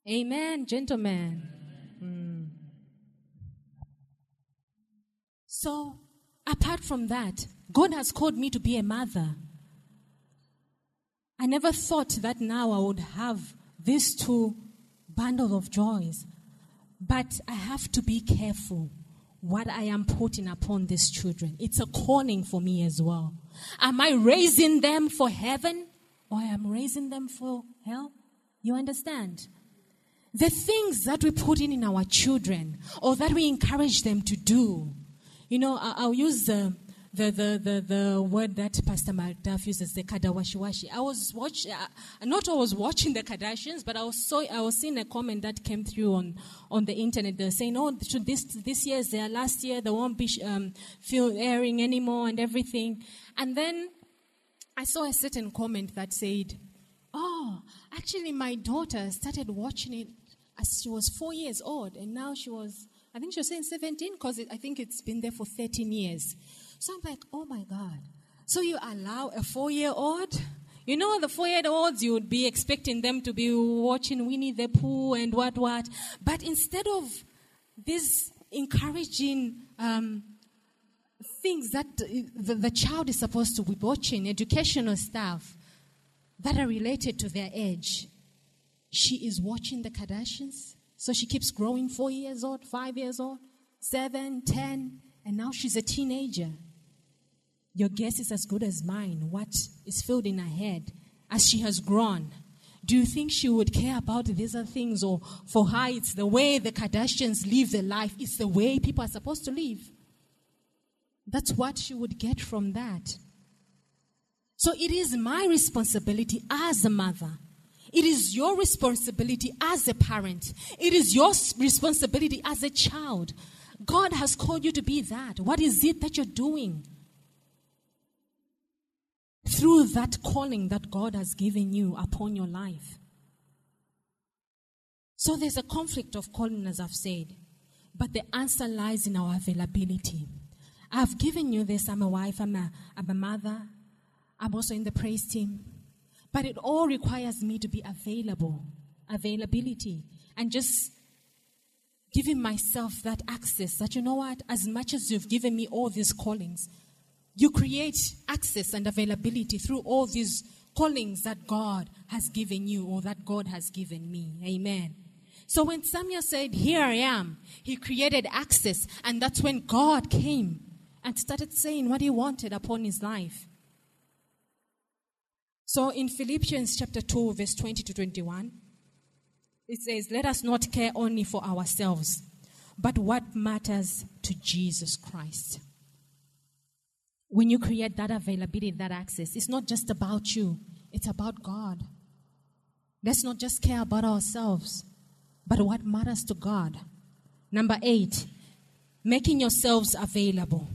Amen, gentlemen. Mm. So, apart from that, God has called me to be a mother. I never thought that now I would have these two bundles of joys. But I have to be careful what I am putting upon these children. It's a calling for me as well. Am I raising them for heaven or am I raising them for hell? You understand? The things that we put in in our children or that we encourage them to do. You know, I'll use the, the, the, the, word that Pastor Malduff uses, the kadawashiwashi. I was watching, not I was watching the Kardashians, but I was, so, I was seeing a comment that came through on, on the internet. They're saying, oh, this, this year is their last year. They won't be um, feel airing anymore and everything. And then I saw a certain comment that said, oh, actually my daughter started watching it as she was four years old, and now she was, I think she was saying 17, because I think it's been there for 13 years. So I'm like, oh my God. So you allow a four year old? You know, the four year olds, you would be expecting them to be watching Winnie the Pooh and what, what. But instead of this encouraging um, things that the, the child is supposed to be watching, educational stuff that are related to their age, she is watching the Kardashians. So she keeps growing four years old, five years old, seven, ten, and now she's a teenager. Your guess is as good as mine. What is filled in her head as she has grown? Do you think she would care about these other things? Or for her, it's the way the Kardashians live their life, it's the way people are supposed to live. That's what she would get from that. So it is my responsibility as a mother. It is your responsibility as a parent. It is your responsibility as a child. God has called you to be that. What is it that you're doing? through that calling that God has given you upon your life. So there's a conflict of calling, as I've said, but the answer lies in our availability. I've given you this. I'm a wife, I'm a, I'm a mother, I'm also in the praise team. But it all requires me to be available, availability, and just giving myself that access that, you know what, as much as you've given me all these callings, you create access and availability through all these callings that God has given you or that God has given me. Amen. So when Samuel said, Here I am, he created access, and that's when God came and started saying what he wanted upon his life. So in Philippians chapter 2, verse 20 to 21, it says, Let us not care only for ourselves, but what matters to Jesus Christ when you create that availability, that access, it's not just about you, it's about God. Let's not just care about ourselves, but what matters to God. Number eight, making yourselves available.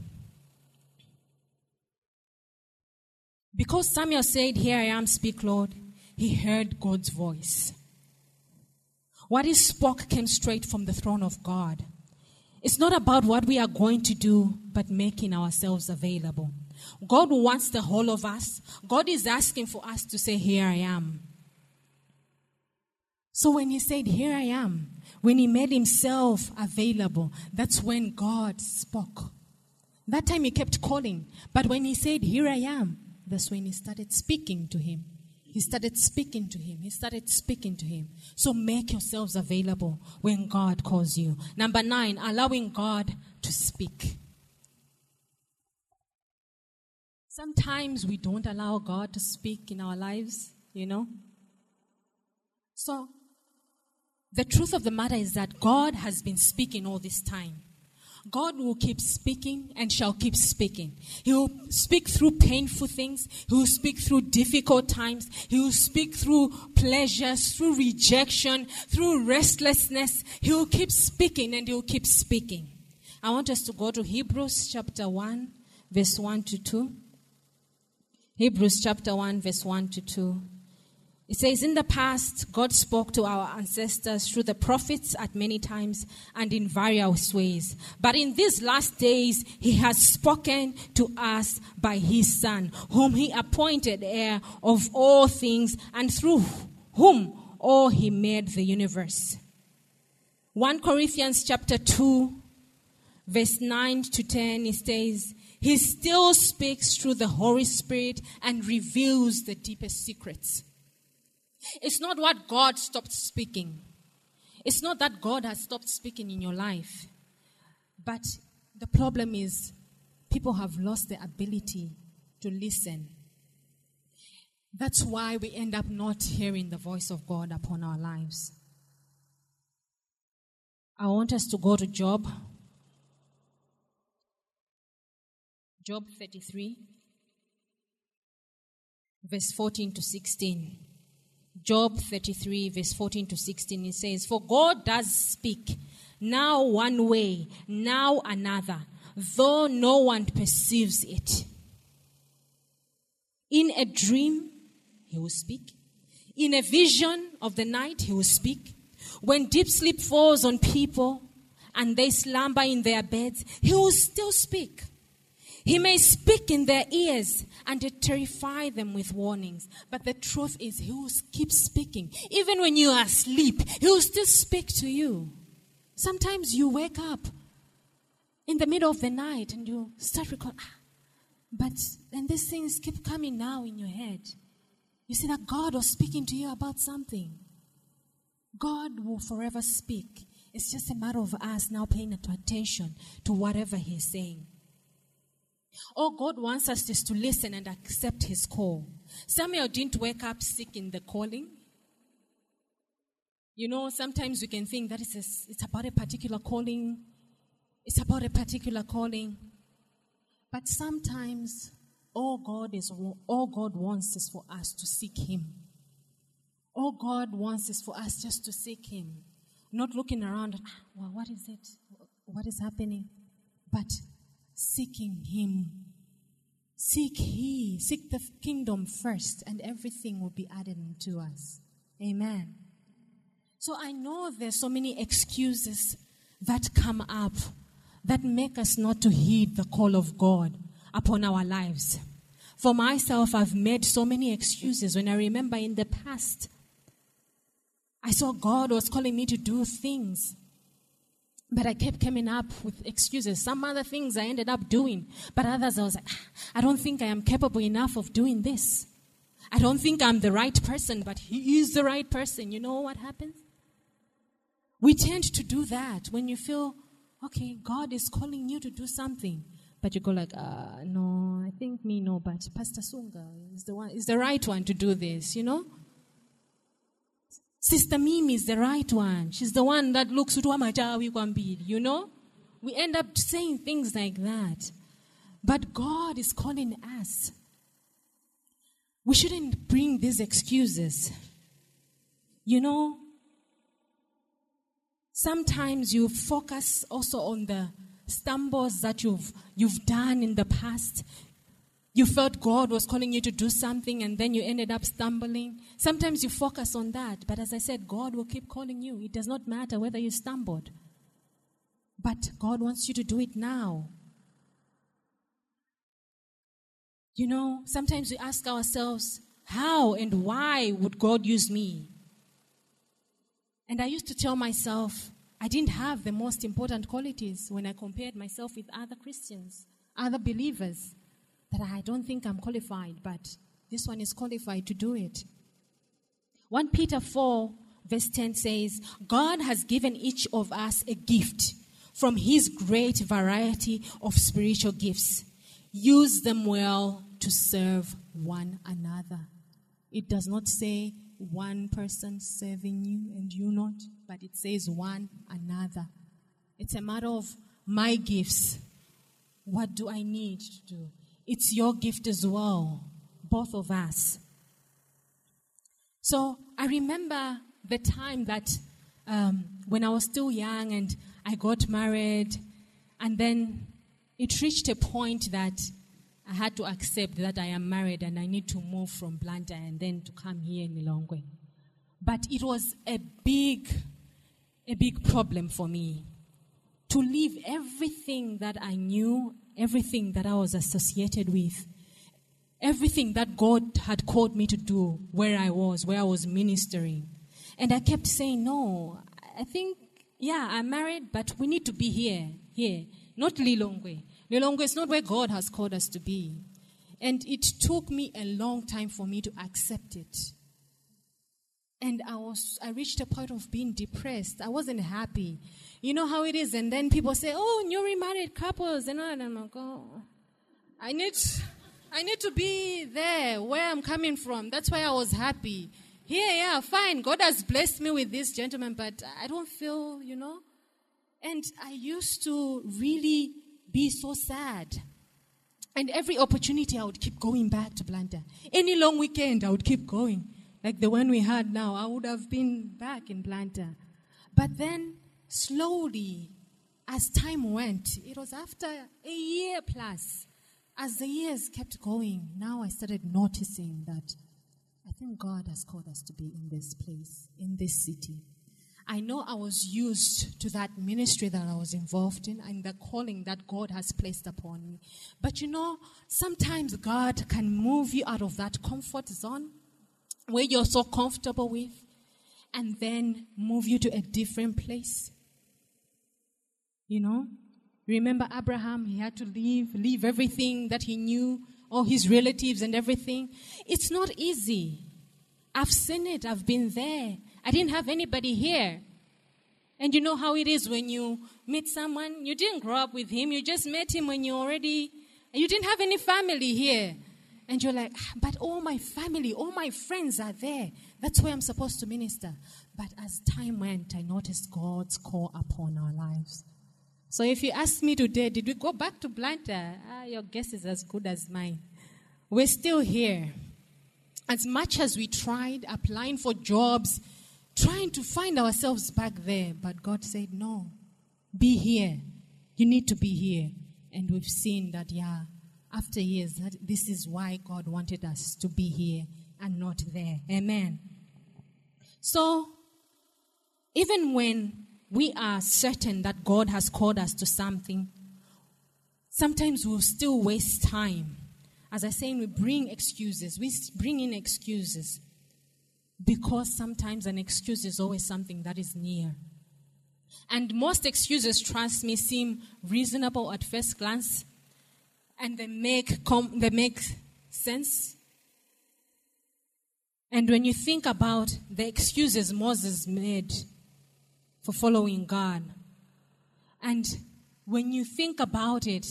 Because Samuel said, Here I am, speak, Lord, he heard God's voice. What he spoke came straight from the throne of God. It's not about what we are going to do, but making ourselves available. God wants the whole of us. God is asking for us to say, Here I am. So when he said, Here I am, when he made himself available, that's when God spoke. That time he kept calling. But when he said, Here I am, that's when he started speaking to him. He started speaking to him. He started speaking to him. So make yourselves available when God calls you. Number nine, allowing God to speak. Sometimes we don't allow God to speak in our lives, you know. So, the truth of the matter is that God has been speaking all this time. God will keep speaking and shall keep speaking. He will speak through painful things. He will speak through difficult times. He will speak through pleasures, through rejection, through restlessness. He will keep speaking and he will keep speaking. I want us to go to Hebrews chapter 1, verse 1 to 2. Hebrews chapter 1, verse 1 to 2. It says, In the past, God spoke to our ancestors through the prophets at many times and in various ways. But in these last days, He has spoken to us by His Son, whom He appointed heir of all things and through whom all He made the universe. 1 Corinthians chapter 2, verse 9 to 10, it says, He still speaks through the Holy Spirit and reveals the deepest secrets. It's not what God stopped speaking. It's not that God has stopped speaking in your life. But the problem is, people have lost the ability to listen. That's why we end up not hearing the voice of God upon our lives. I want us to go to Job. Job 33, verse 14 to 16. Job 33, verse 14 to 16, it says, For God does speak, now one way, now another, though no one perceives it. In a dream, he will speak. In a vision of the night, he will speak. When deep sleep falls on people and they slumber in their beds, he will still speak. He may speak in their ears and to terrify them with warnings. But the truth is, He will keep speaking. Even when you are asleep, He will still speak to you. Sometimes you wake up in the middle of the night and you start recalling, ah, but then these things keep coming now in your head. You see that God was speaking to you about something. God will forever speak. It's just a matter of us now paying attention to whatever He's saying. All God wants us is to listen and accept His call. Samuel didn't wake up sick in the calling. You know, sometimes we can think that it's, a, it's about a particular calling, it's about a particular calling. But sometimes all God is all God wants is for us to seek Him. All God wants is for us just to seek Him, not looking around. Ah, well, what is it? What is happening? But seeking Him. Seek He, seek the kingdom first, and everything will be added unto us. Amen. So I know there's so many excuses that come up that make us not to heed the call of God upon our lives. For myself, I've made so many excuses when I remember in the past, I saw God was calling me to do things but I kept coming up with excuses. Some other things I ended up doing, but others I was like, ah, I don't think I am capable enough of doing this. I don't think I'm the right person, but he is the right person. You know what happens? We tend to do that when you feel, okay, God is calling you to do something, but you go like, uh, no, I think me no, but Pastor Sunga is the one, is the right one to do this. You know? Sister Mimi is the right one. She's the one that looks to you know? We end up saying things like that. But God is calling us. We shouldn't bring these excuses. You know, sometimes you focus also on the stumbles that you've, you've done in the past. You felt God was calling you to do something and then you ended up stumbling. Sometimes you focus on that, but as I said, God will keep calling you. It does not matter whether you stumbled. But God wants you to do it now. You know, sometimes we ask ourselves, how and why would God use me? And I used to tell myself, I didn't have the most important qualities when I compared myself with other Christians, other believers that I don't think I'm qualified, but this one is qualified to do it. 1 Peter 4, verse 10 says, God has given each of us a gift from his great variety of spiritual gifts. Use them well to serve one another. It does not say one person serving you and you not, but it says one another. It's a matter of my gifts. What do I need to do? It's your gift as well, both of us. So I remember the time that um, when I was still young and I got married, and then it reached a point that I had to accept that I am married and I need to move from Blantyre and then to come here in Lilongwe. But it was a big, a big problem for me to leave everything that I knew everything that I was associated with, everything that God had called me to do where I was, where I was ministering. And I kept saying, No, I think, yeah, I'm married, but we need to be here, here, not Lilongwe. Lilongwe is not where God has called us to be. And it took me a long time for me to accept it. And I was, I reached a point of being depressed. I wasn't happy. You know how it is. And then people say, oh, newly married couples. And I'm like, oh, I need, I need to be there where I'm coming from. That's why I was happy. Yeah, yeah, fine. God has blessed me with this gentleman, but I don't feel, you know. And I used to really be so sad. And every opportunity, I would keep going back to Blantyre. Any long weekend, I would keep going. Like the one we had now, I would have been back in Blantyre. But then, slowly, as time went, it was after a year plus, as the years kept going, now I started noticing that I think God has called us to be in this place, in this city. I know I was used to that ministry that I was involved in and the calling that God has placed upon me. But you know, sometimes God can move you out of that comfort zone where you're so comfortable with and then move you to a different place. You know? Remember Abraham, he had to leave, leave everything that he knew, all his relatives and everything. It's not easy. I've seen it, I've been there. I didn't have anybody here. And you know how it is when you meet someone, you didn't grow up with him, you just met him when you already, you didn't have any family here. And you're like, ah, but all my family, all my friends are there. That's where I'm supposed to minister. But as time went, I noticed God's call upon our lives. So if you ask me today, did we go back to Blantyre? Ah, your guess is as good as mine. We're still here. As much as we tried applying for jobs, trying to find ourselves back there, but God said, no, be here. You need to be here. And we've seen that, yeah, after years, that this is why God wanted us to be here and not there. Amen. So, even when we are certain that God has called us to something, sometimes we'll still waste time. As I say, we bring excuses. We bring in excuses because sometimes an excuse is always something that is near. And most excuses, trust me, seem reasonable at first glance, and they make com- they make sense. And when you think about the excuses Moses made for following God, and when you think about it,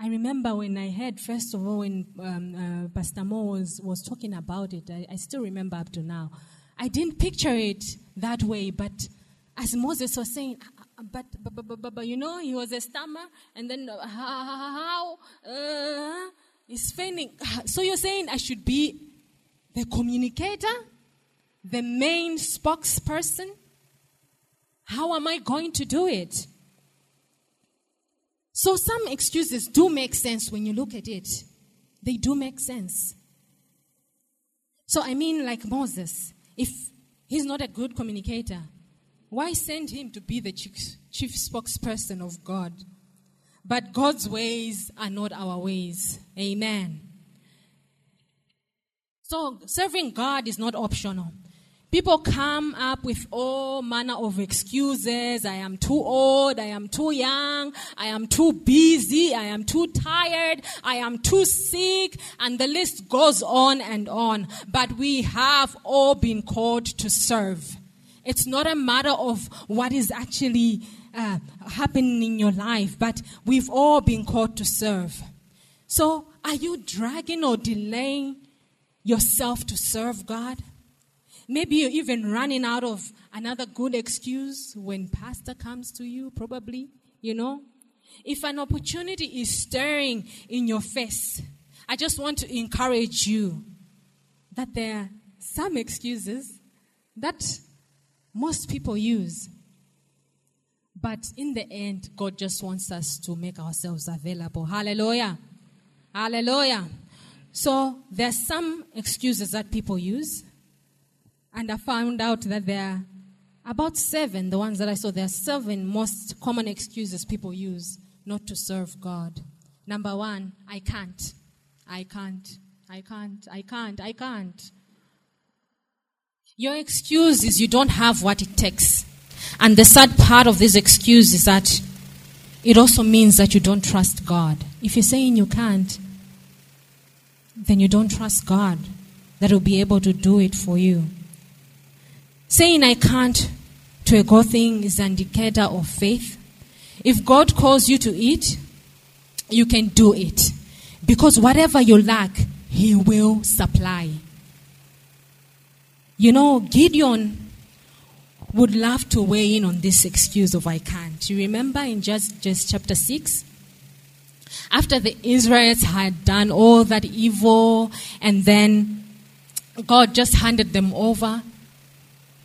I remember when I heard, first of all, when um, uh, Pastor Mo was, was talking about it, I, I, still remember up to now. I didn't picture it that way, but as Moses was saying, ah, ah, but, but, but, but, but you know, he was a stammer, and then uh, how, uh, he's feigning. So you're saying I should be the communicator, the main spokesperson? How am I going to do it? So some excuses do make sense when you look at it. They do make sense. So I mean, like Moses, if he's not a good communicator, why send him to be the chief, spokesperson of God? But God's ways are not our ways. Amen. So serving God is not optional. People come up with all manner of excuses. I am too old. I am too young. I am too busy. I am too tired. I am too sick. And the list goes on and on. But we have all been called to serve. It's not a matter of what is actually uh, happening in your life, but we've all been called to serve. So are you dragging or delaying yourself to serve God? Maybe you're even running out of another good excuse when pastor comes to you, probably, you know. If an opportunity is staring in your face, I just want to encourage you that there are some excuses that most people use. But in the end, God just wants us to make ourselves available. Hallelujah. Hallelujah. So there are some excuses that people use. And I found out that there are about seven, the ones that I saw, there are seven most common excuses people use not to serve God. Number one, I can't. I can't. I can't. I can't. I can't. Your excuse is you don't have what it takes. And the sad part of this excuse is that it also means that you don't trust God. If you're saying you can't, then you don't trust God that will be able to do it for you. Saying I can't to a good thing is an indicator of faith. If God calls you to eat, you can do it. Because whatever you lack, He will supply. You know, Gideon would love to weigh in on this excuse of I can't. You remember in just, Judges chapter 6? After the Israelites had done all that evil, and then God just handed them over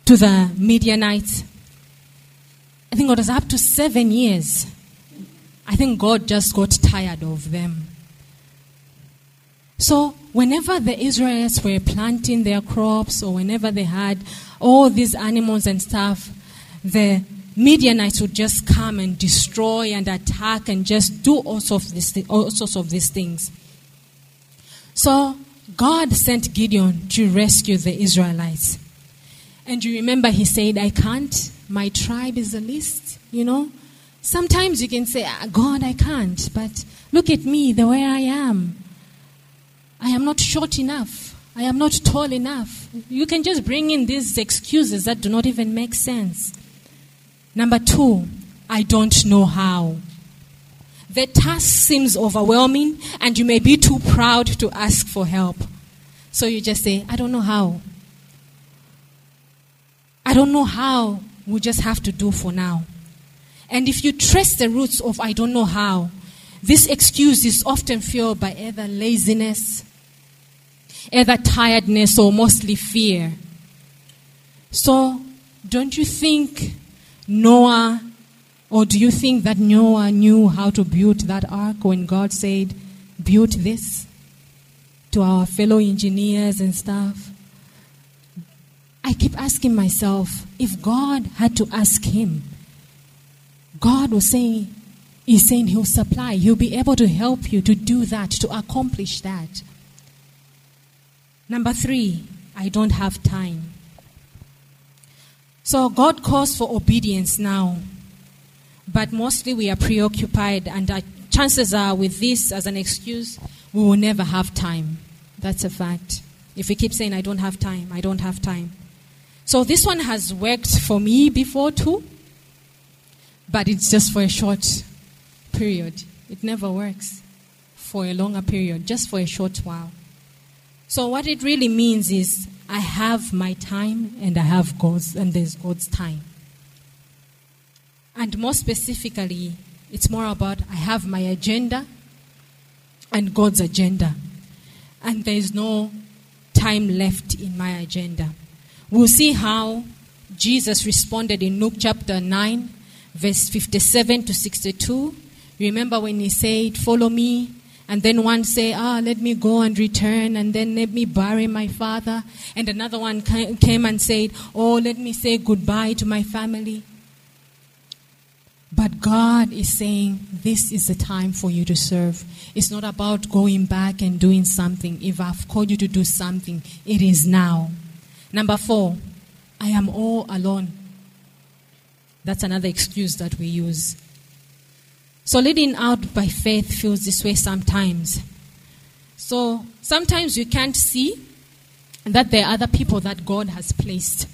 to the Midianites. I think it was up to seven years. I think God just got tired of them. So, whenever the Israelites were planting their crops or whenever they had all these animals and stuff, the Midianites would just come and destroy and attack and just do all sorts of, this, all sorts of these things. So, God sent Gideon to rescue the Israelites. And you remember he said, I can't. My tribe is the least, you know. Sometimes you can say, ah, God, I can't. But look at me, the way I am. I am not short enough. I am not tall enough. You can just bring in these excuses that do not even make sense. Number two, I don't know how. The task seems overwhelming, and you may be too proud to ask for help. So you just say, I don't know how. I don't know how. We just have to do for now. And if you trace the roots of I don't know how, this excuse is often fueled by either laziness, either tiredness, or mostly fear. So, don't you think Noah, or do you think that Noah knew how to build that ark when God said, build this to our fellow engineers and stuff? I keep asking myself if God had to ask him, God was saying, He's saying He'll supply, He'll be able to help you to do that, to accomplish that. Number three, I don't have time. So God calls for obedience now, but mostly we are preoccupied, and chances are with this as an excuse, we will never have time. That's a fact. If we keep saying, I don't have time, I don't have time. So this one has worked for me before too, but it's just for a short period. It never works for a longer period, just for a short while. So what it really means is I have my time and I have God's, and there's God's time. And more specifically, it's more about I have my agenda and God's agenda. And there's no time left in my agenda. We'll see how Jesus responded in Luke chapter 9, verse 57 to 62. Remember when he said, Follow me, and then one say, ah, let me go and return, and then let me bury my father. And another one came and said, oh, let me say goodbye to my family. But God is saying, this is the time for you to serve. It's not about going back and doing something. If I've called you to do something, it is now. Number four, I am all alone. That's another excuse that we use. So leading out by faith feels this way sometimes. So sometimes we can't see that there are other people that God has placed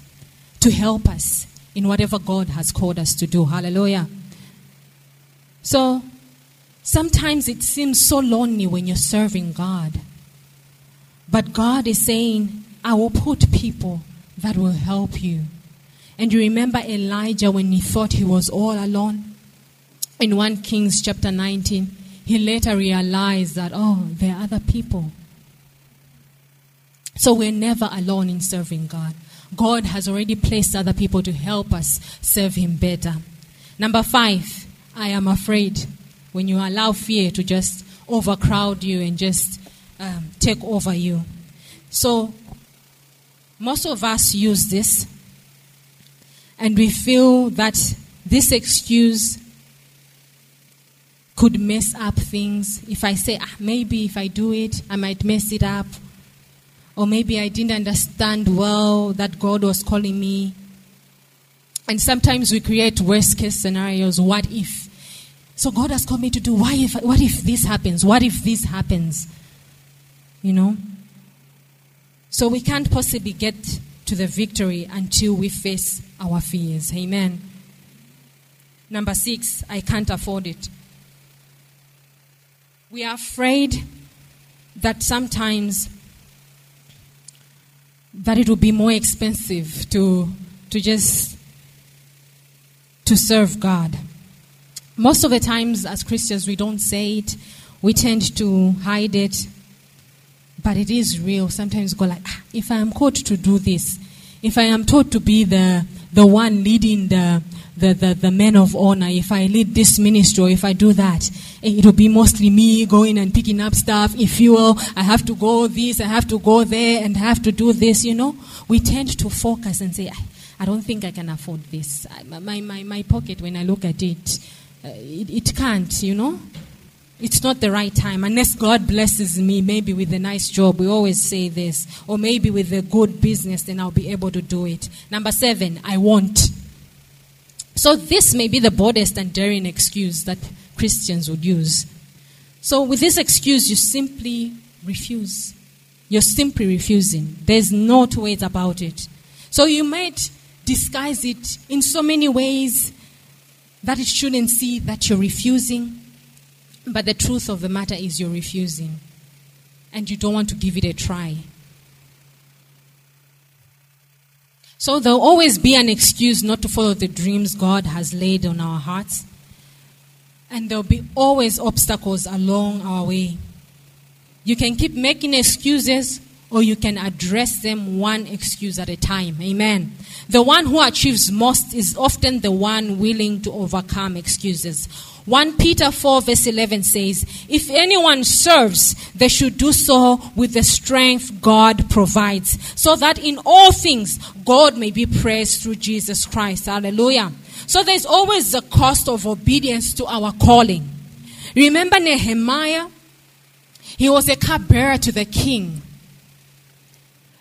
to help us in whatever God has called us to do. Hallelujah. So sometimes it seems so lonely when you're serving God. But God is saying, I will put people that will help you. And you remember Elijah when he thought he was all alone? in 1 Kings chapter 19, he later realized that, oh, there are other people. So we're never alone in serving God. God has already placed other people to help us serve Him better. Number five, I am afraid when you allow fear to just overcrowd you and just um, take over you. So, most of us use this, and we feel that this excuse could mess up things. If I say, ah, maybe if I do it, I might mess it up. Or maybe I didn't understand well that God was calling me. And sometimes we create worst case scenarios. What if? So God has called me to do. Why if? What if this happens? What if this happens? You know. So we can't possibly get to the victory until we face our fears. Amen. Number six, I can't afford it. We are afraid that sometimes that it will be more expensive to to just to serve God. Most of the times as Christians we don't say it. we tend to hide it, but it is real. Sometimes go like, ah, if I am called to do this, if I am told to be the the one leading the the, the, the men of honor, if I lead this ministry or if I do that, eh, it will be mostly me going and picking up stuff. If you will, I have to go this, I have to go there, and I have to do this, you know. We tend to focus and say, I don't think I can afford this. My, my, my pocket, when I look at it, uh, it, it can't, you know. It's not the right time. Unless God blesses me, maybe with a nice job, we always say this, or maybe with a good business, then I'll be able to do it. Number seven, I want. So, this may be the boldest and daring excuse that Christians would use. So, with this excuse, you simply refuse. You're simply refusing. There's no two ways about it. So, you might disguise it in so many ways that it shouldn't see that you're refusing. But the truth of the matter is, you're refusing. And you don't want to give it a try. So there'll always be an excuse not to follow the dreams God has laid on our hearts. And there'll be always obstacles along our way. You can keep making excuses or you can address them one excuse at a time. Amen. The one who achieves most is often the one willing to overcome excuses. 1 Peter 4, verse 11 says, If anyone serves, they should do so with the strength God provides, so that in all things God may be praised through Jesus Christ. Hallelujah. So there's always the cost of obedience to our calling. Remember Nehemiah? He was a cupbearer to the king.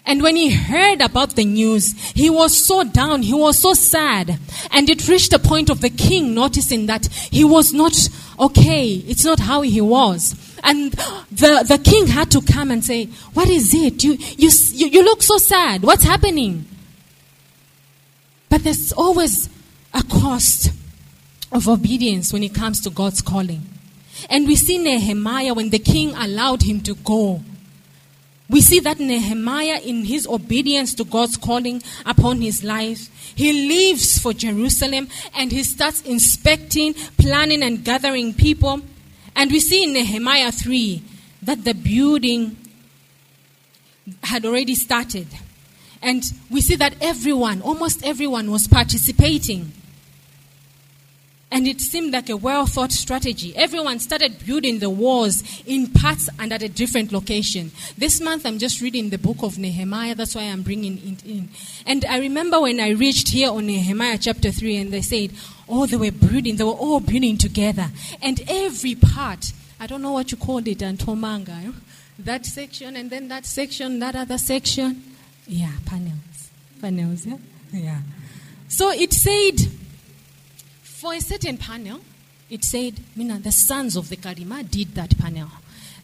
And when he heard about the news, he was so down, he was so sad. And it reached the point of the king noticing that he was not okay. It's not how he was. And the, the king had to come and say, What is it? You, you, you look so sad. What's happening? But there's always a cost of obedience when it comes to God's calling. And we see Nehemiah when the king allowed him to go. We see that Nehemiah, in his obedience to God's calling upon his life, he leaves for Jerusalem and he starts inspecting, planning, and gathering people. And we see in Nehemiah 3 that the building had already started. And we see that everyone, almost everyone, was participating. And it seemed like a well thought strategy. Everyone started building the walls in parts and at a different location. This month I'm just reading the book of Nehemiah. That's why I'm bringing it in. And I remember when I reached here on Nehemiah chapter 3 and they said, oh, they were building, they were all building together. And every part, I don't know what you called it, Antomanga, eh? that section and then that section, that other section. Yeah, panels. Panels, yeah? Yeah. So it said, for a certain panel, it said, Mina, the sons of the Karima did that panel.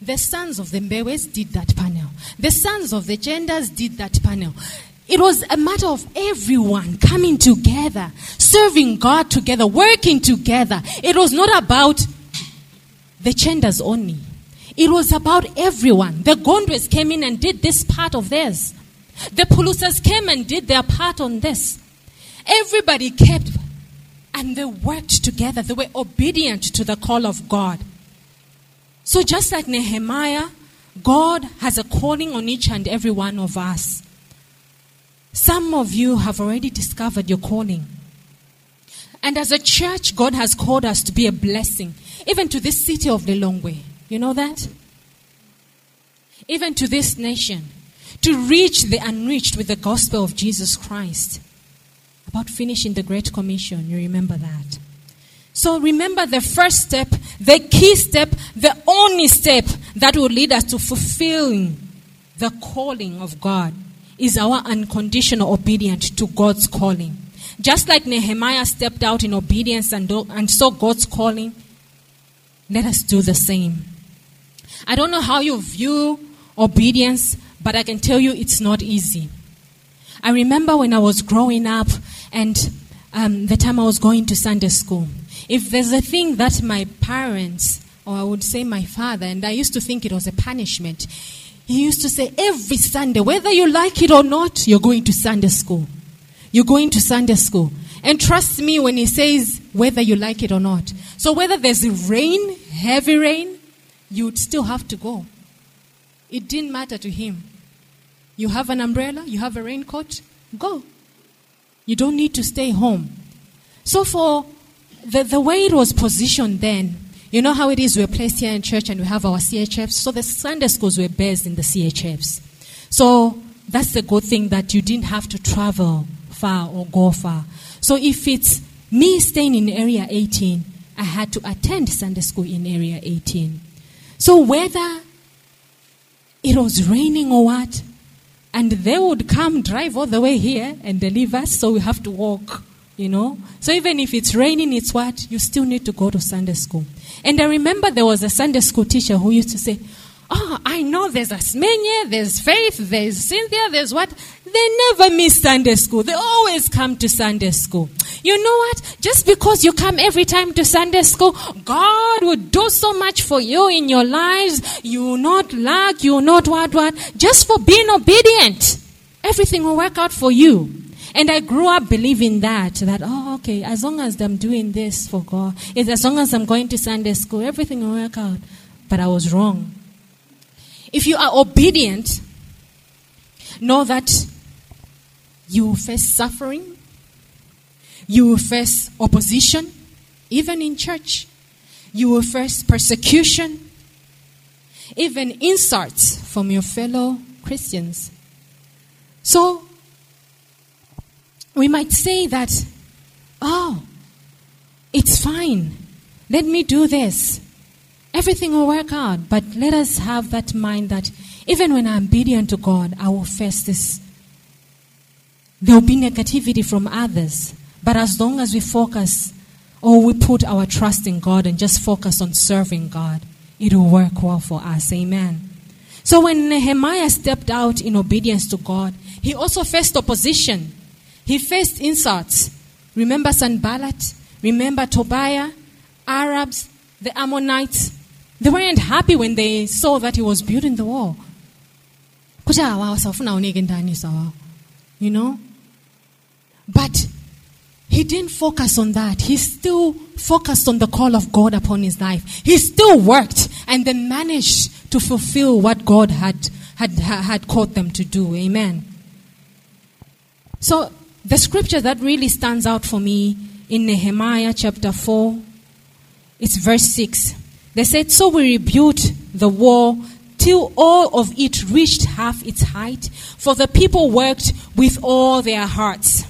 The sons of the Mbewes did that panel. The sons of the genders did that panel. It was a matter of everyone coming together, serving God together, working together. It was not about the genders only. It was about everyone. The Gondwes came in and did this part of theirs. The Pulusas came and did their part on this. Everybody kept and they worked together. They were obedient to the call of God. So, just like Nehemiah, God has a calling on each and every one of us. Some of you have already discovered your calling. And as a church, God has called us to be a blessing, even to this city of Lilongwe. You know that? Even to this nation, to reach the unreached with the gospel of Jesus Christ about finishing the Great Commission. You remember that. So remember the first step, the key step, the only step that will lead us to fulfilling the calling of God is our unconditional obedience to God's calling. Just like Nehemiah stepped out in obedience and, and saw God's calling, let us do the same. I don't know how you view obedience, but I can tell you it's not easy. I remember when I was growing up and um, the time I was going to Sunday school. If there's a thing that my parents, or I would say my father, and I used to think it was a punishment, he used to say every Sunday, whether you like it or not, you're going to Sunday school. You're going to Sunday school. And trust me when he says whether you like it or not. So whether there's rain, heavy rain, you would still have to go. It didn't matter to him. You have an umbrella, you have a raincoat, go. You don't need to stay home. So, for the, the way it was positioned then, you know how it is, we're placed here in church and we have our CHFs. So, the Sunday schools were based in the CHFs. So, that's the good thing that you didn't have to travel far or go far. So, if it's me staying in area 18, I had to attend Sunday school in area 18. So, whether it was raining or what, and they would come drive all the way here and deliver so we have to walk, you know. So even if it's raining, it's what? You still need to go to Sunday school. And I remember there was a Sunday school teacher who used to say, Oh, I know there's Asimenye, there's Faith, there's Cynthia, there's what? They never miss Sunday school. They always come to Sunday school. You know what? Just because you come every time to Sunday school, God will do so much for you in your lives. You will not lack, you will not what what. Just for being obedient. Everything will work out for you. And I grew up believing that, that, oh, okay, as long as I'm doing this for God, as long as I'm going to Sunday school, everything will work out. But I was wrong. If you are obedient, know that you face suffering, you will face opposition, even in church. You will face persecution, even insults from your fellow Christians. So, we might say that, oh, it's fine. Let me do this. Everything will work out. But let us have that mind that even when I'm obedient to God, I will face this. There will be negativity from others. But as long as we focus or we put our trust in God and just focus on serving God, it will work well for us. Amen. So when Nehemiah stepped out in obedience to God, he also faced opposition. He faced insults. Remember Sanballat? Remember Tobiah? Arabs? The Ammonites? They weren't happy when they saw that he was building the wall. You know? But he didn't focus on that. He still focused on the call of God upon his life. He still worked and then managed to fulfill what God had, had, had called them to do. Amen. So, the scripture that really stands out for me in Nehemiah chapter 4, it's verse 6. They said, So we rebuilt the wall till all of it reached half its height, for the people worked with all their hearts.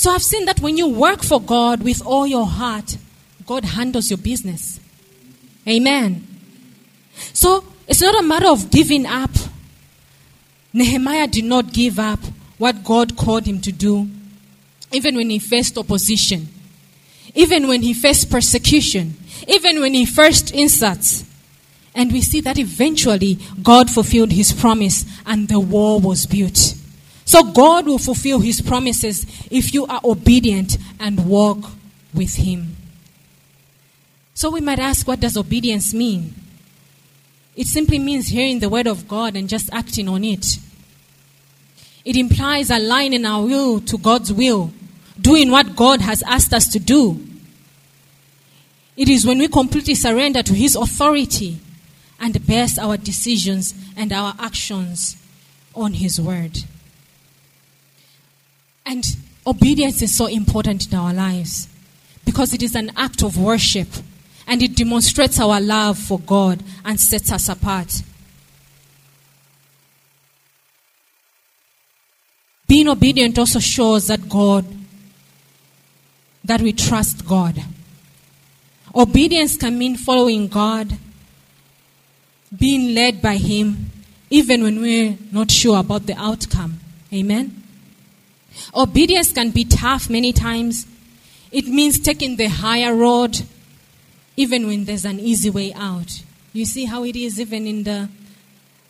So I've seen that when you work for God with all your heart, God handles your business. Amen. So it's not a matter of giving up. Nehemiah did not give up what God called him to do, even when he faced opposition, even when he faced persecution, even when he faced insults. And we see that eventually God fulfilled his promise and the wall was built. So God will fulfill his promises if you are obedient and walk with him. So we might ask, what does obedience mean? It simply means hearing the word of God and just acting on it. It implies aligning our will to God's will, doing what God has asked us to do. It is when we completely surrender to His authority and base our decisions and our actions on His word. And obedience is so important in our lives because it is an act of worship and it demonstrates our love for God and sets us apart. Being obedient also shows that God, that we trust God. Obedience can mean following God, being led by Him, even when we're not sure about the outcome. Amen? Obedience can be tough many times. It means taking the higher road, even when there's an easy way out. You see how it is, even in the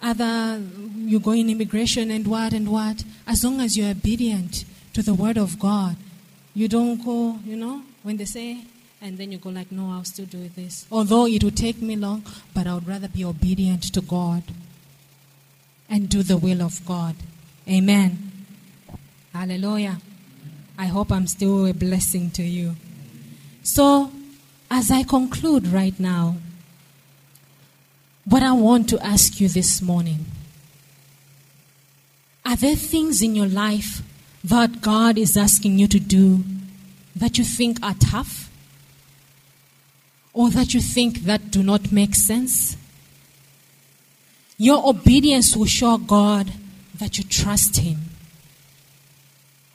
other, you go in immigration and what and what. As long as you're obedient to the word of God, you don't go, you know, when they say, and then you go like, no, I'll still do this. Although it would take me long, but I would rather be obedient to God and do the will of God. Amen. Hallelujah. I hope I'm still a blessing to you. So, as I conclude right now, what I want to ask you this morning Are there things in your life that God is asking you to do that you think are tough? Or that you think that do not make sense? Your obedience will show God that you trust Him.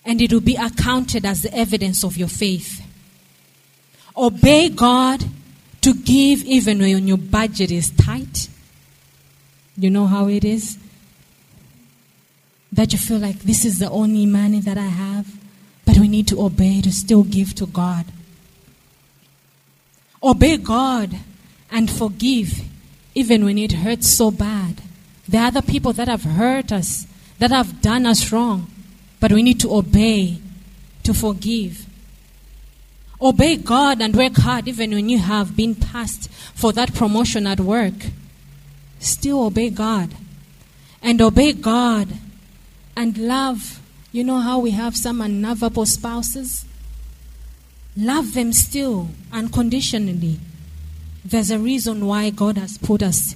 And it will be accounted as the evidence of your faith. Obey God to give even when your budget is tight. You know how it is? That you feel like this is the only money that I have, but we need to obey to still give to God. Obey God and forgive even when it hurts so bad. Are other people that have hurt us, that have done us wrong, but we need to obey to forgive. Obey God and work hard even when you have been passed for that promotion at work. Still obey God. And obey God and love. You know how we have some unlovable spouses? Love them still unconditionally. There's a reason why God has put us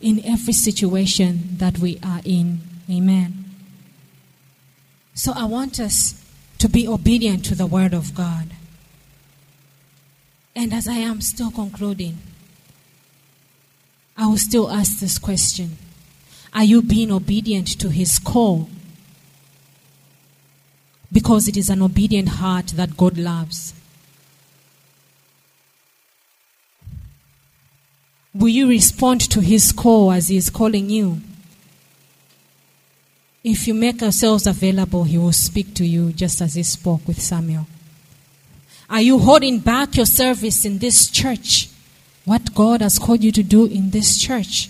in every situation that we are in. Amen. So I want us to be obedient to the Word of God. And as I am still concluding, I will still ask this question Are you being obedient to His call? Because it is an obedient heart that God loves. Will you respond to His call as He is calling you? If you make yourselves available, He will speak to you just as He spoke with Samuel. Are you holding back your service in this church? What God has called you to do in this church?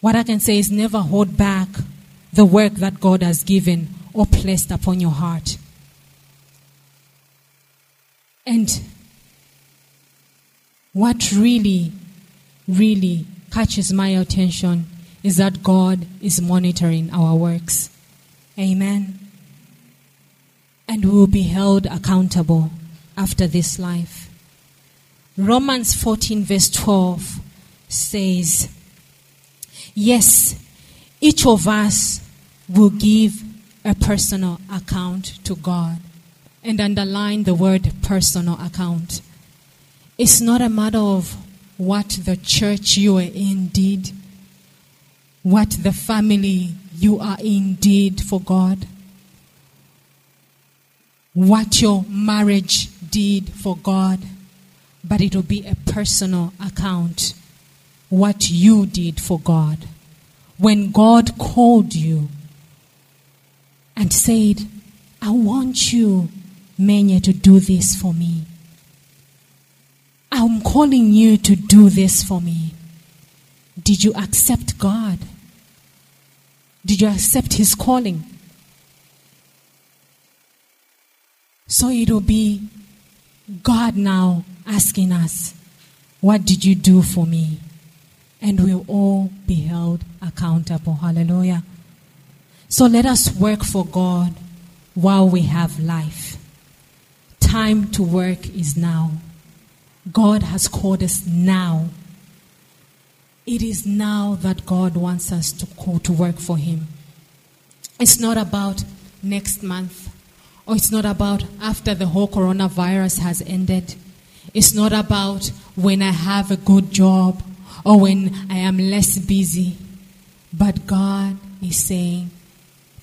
What I can say is never hold back the work that God has given or placed upon your heart. And what really, really catches my attention is that God is monitoring our works. Amen and we will be held accountable after this life. Romans 14, verse 12 says, Yes, each of us will give a personal account to God. And underline the word personal account. It's not a matter of what the church you are in did, what the family you are in did for God what your marriage did for God, but it will be a personal account. What you did for God. When God called you and said, I want you, Menya, to do this for me. I'm calling you to do this for me. Did you accept God? Did you accept His calling? So it will be God now asking us, What did you do for me? And we'll all be held accountable. Hallelujah. So let us work for God while we have life. Time to work is now. God has called us now. It is now that God wants us to call to work for Him. It's not about next month or it's not about after the whole coronavirus has ended. It's not about when I have a good job or when I am less busy. But God is saying,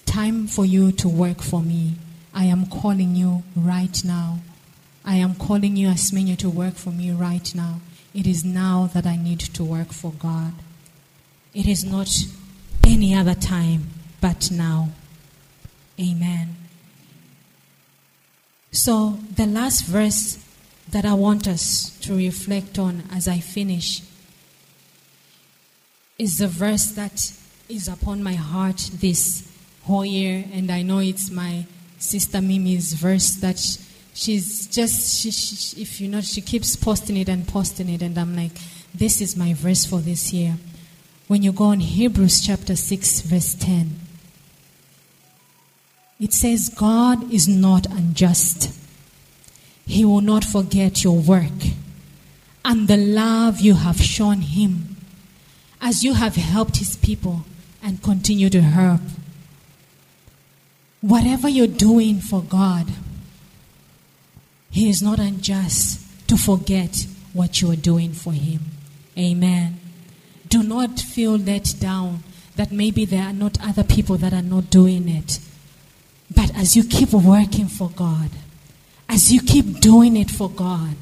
Time for you to work for me. I am calling you right now. I am calling you, Asimenye, to work for me right now. It is now that I need to work for God. It is not any other time but now. Amen. So, the last verse that I want us to reflect on as I finish is the verse that is upon my heart this whole year, and I know it's my sister Mimi's verse that she's just, she, she, if you know, she keeps posting it and posting it, and I'm like, this is my verse for this year. When you go on Hebrews chapter 6, verse 10, it says, God is not unjust. He will not forget your work and the love you have shown him as you have helped his people and continue to help. Whatever you're doing for God, he is not unjust to forget what you are doing for him. Amen. Do not feel let down that maybe there are not other people that are not doing it. But as you keep working for God, as you keep doing it for God,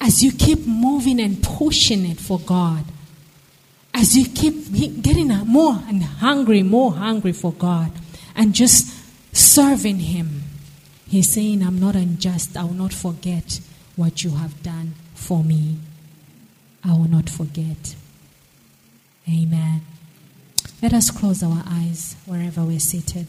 as you keep moving and pushing it for God, as you keep getting more and hungry, more hungry for God, and just serving Him, He's saying, I'm not unjust. I will not forget what you have done for me. I will not forget. Amen. Let us close our eyes wherever we're seated.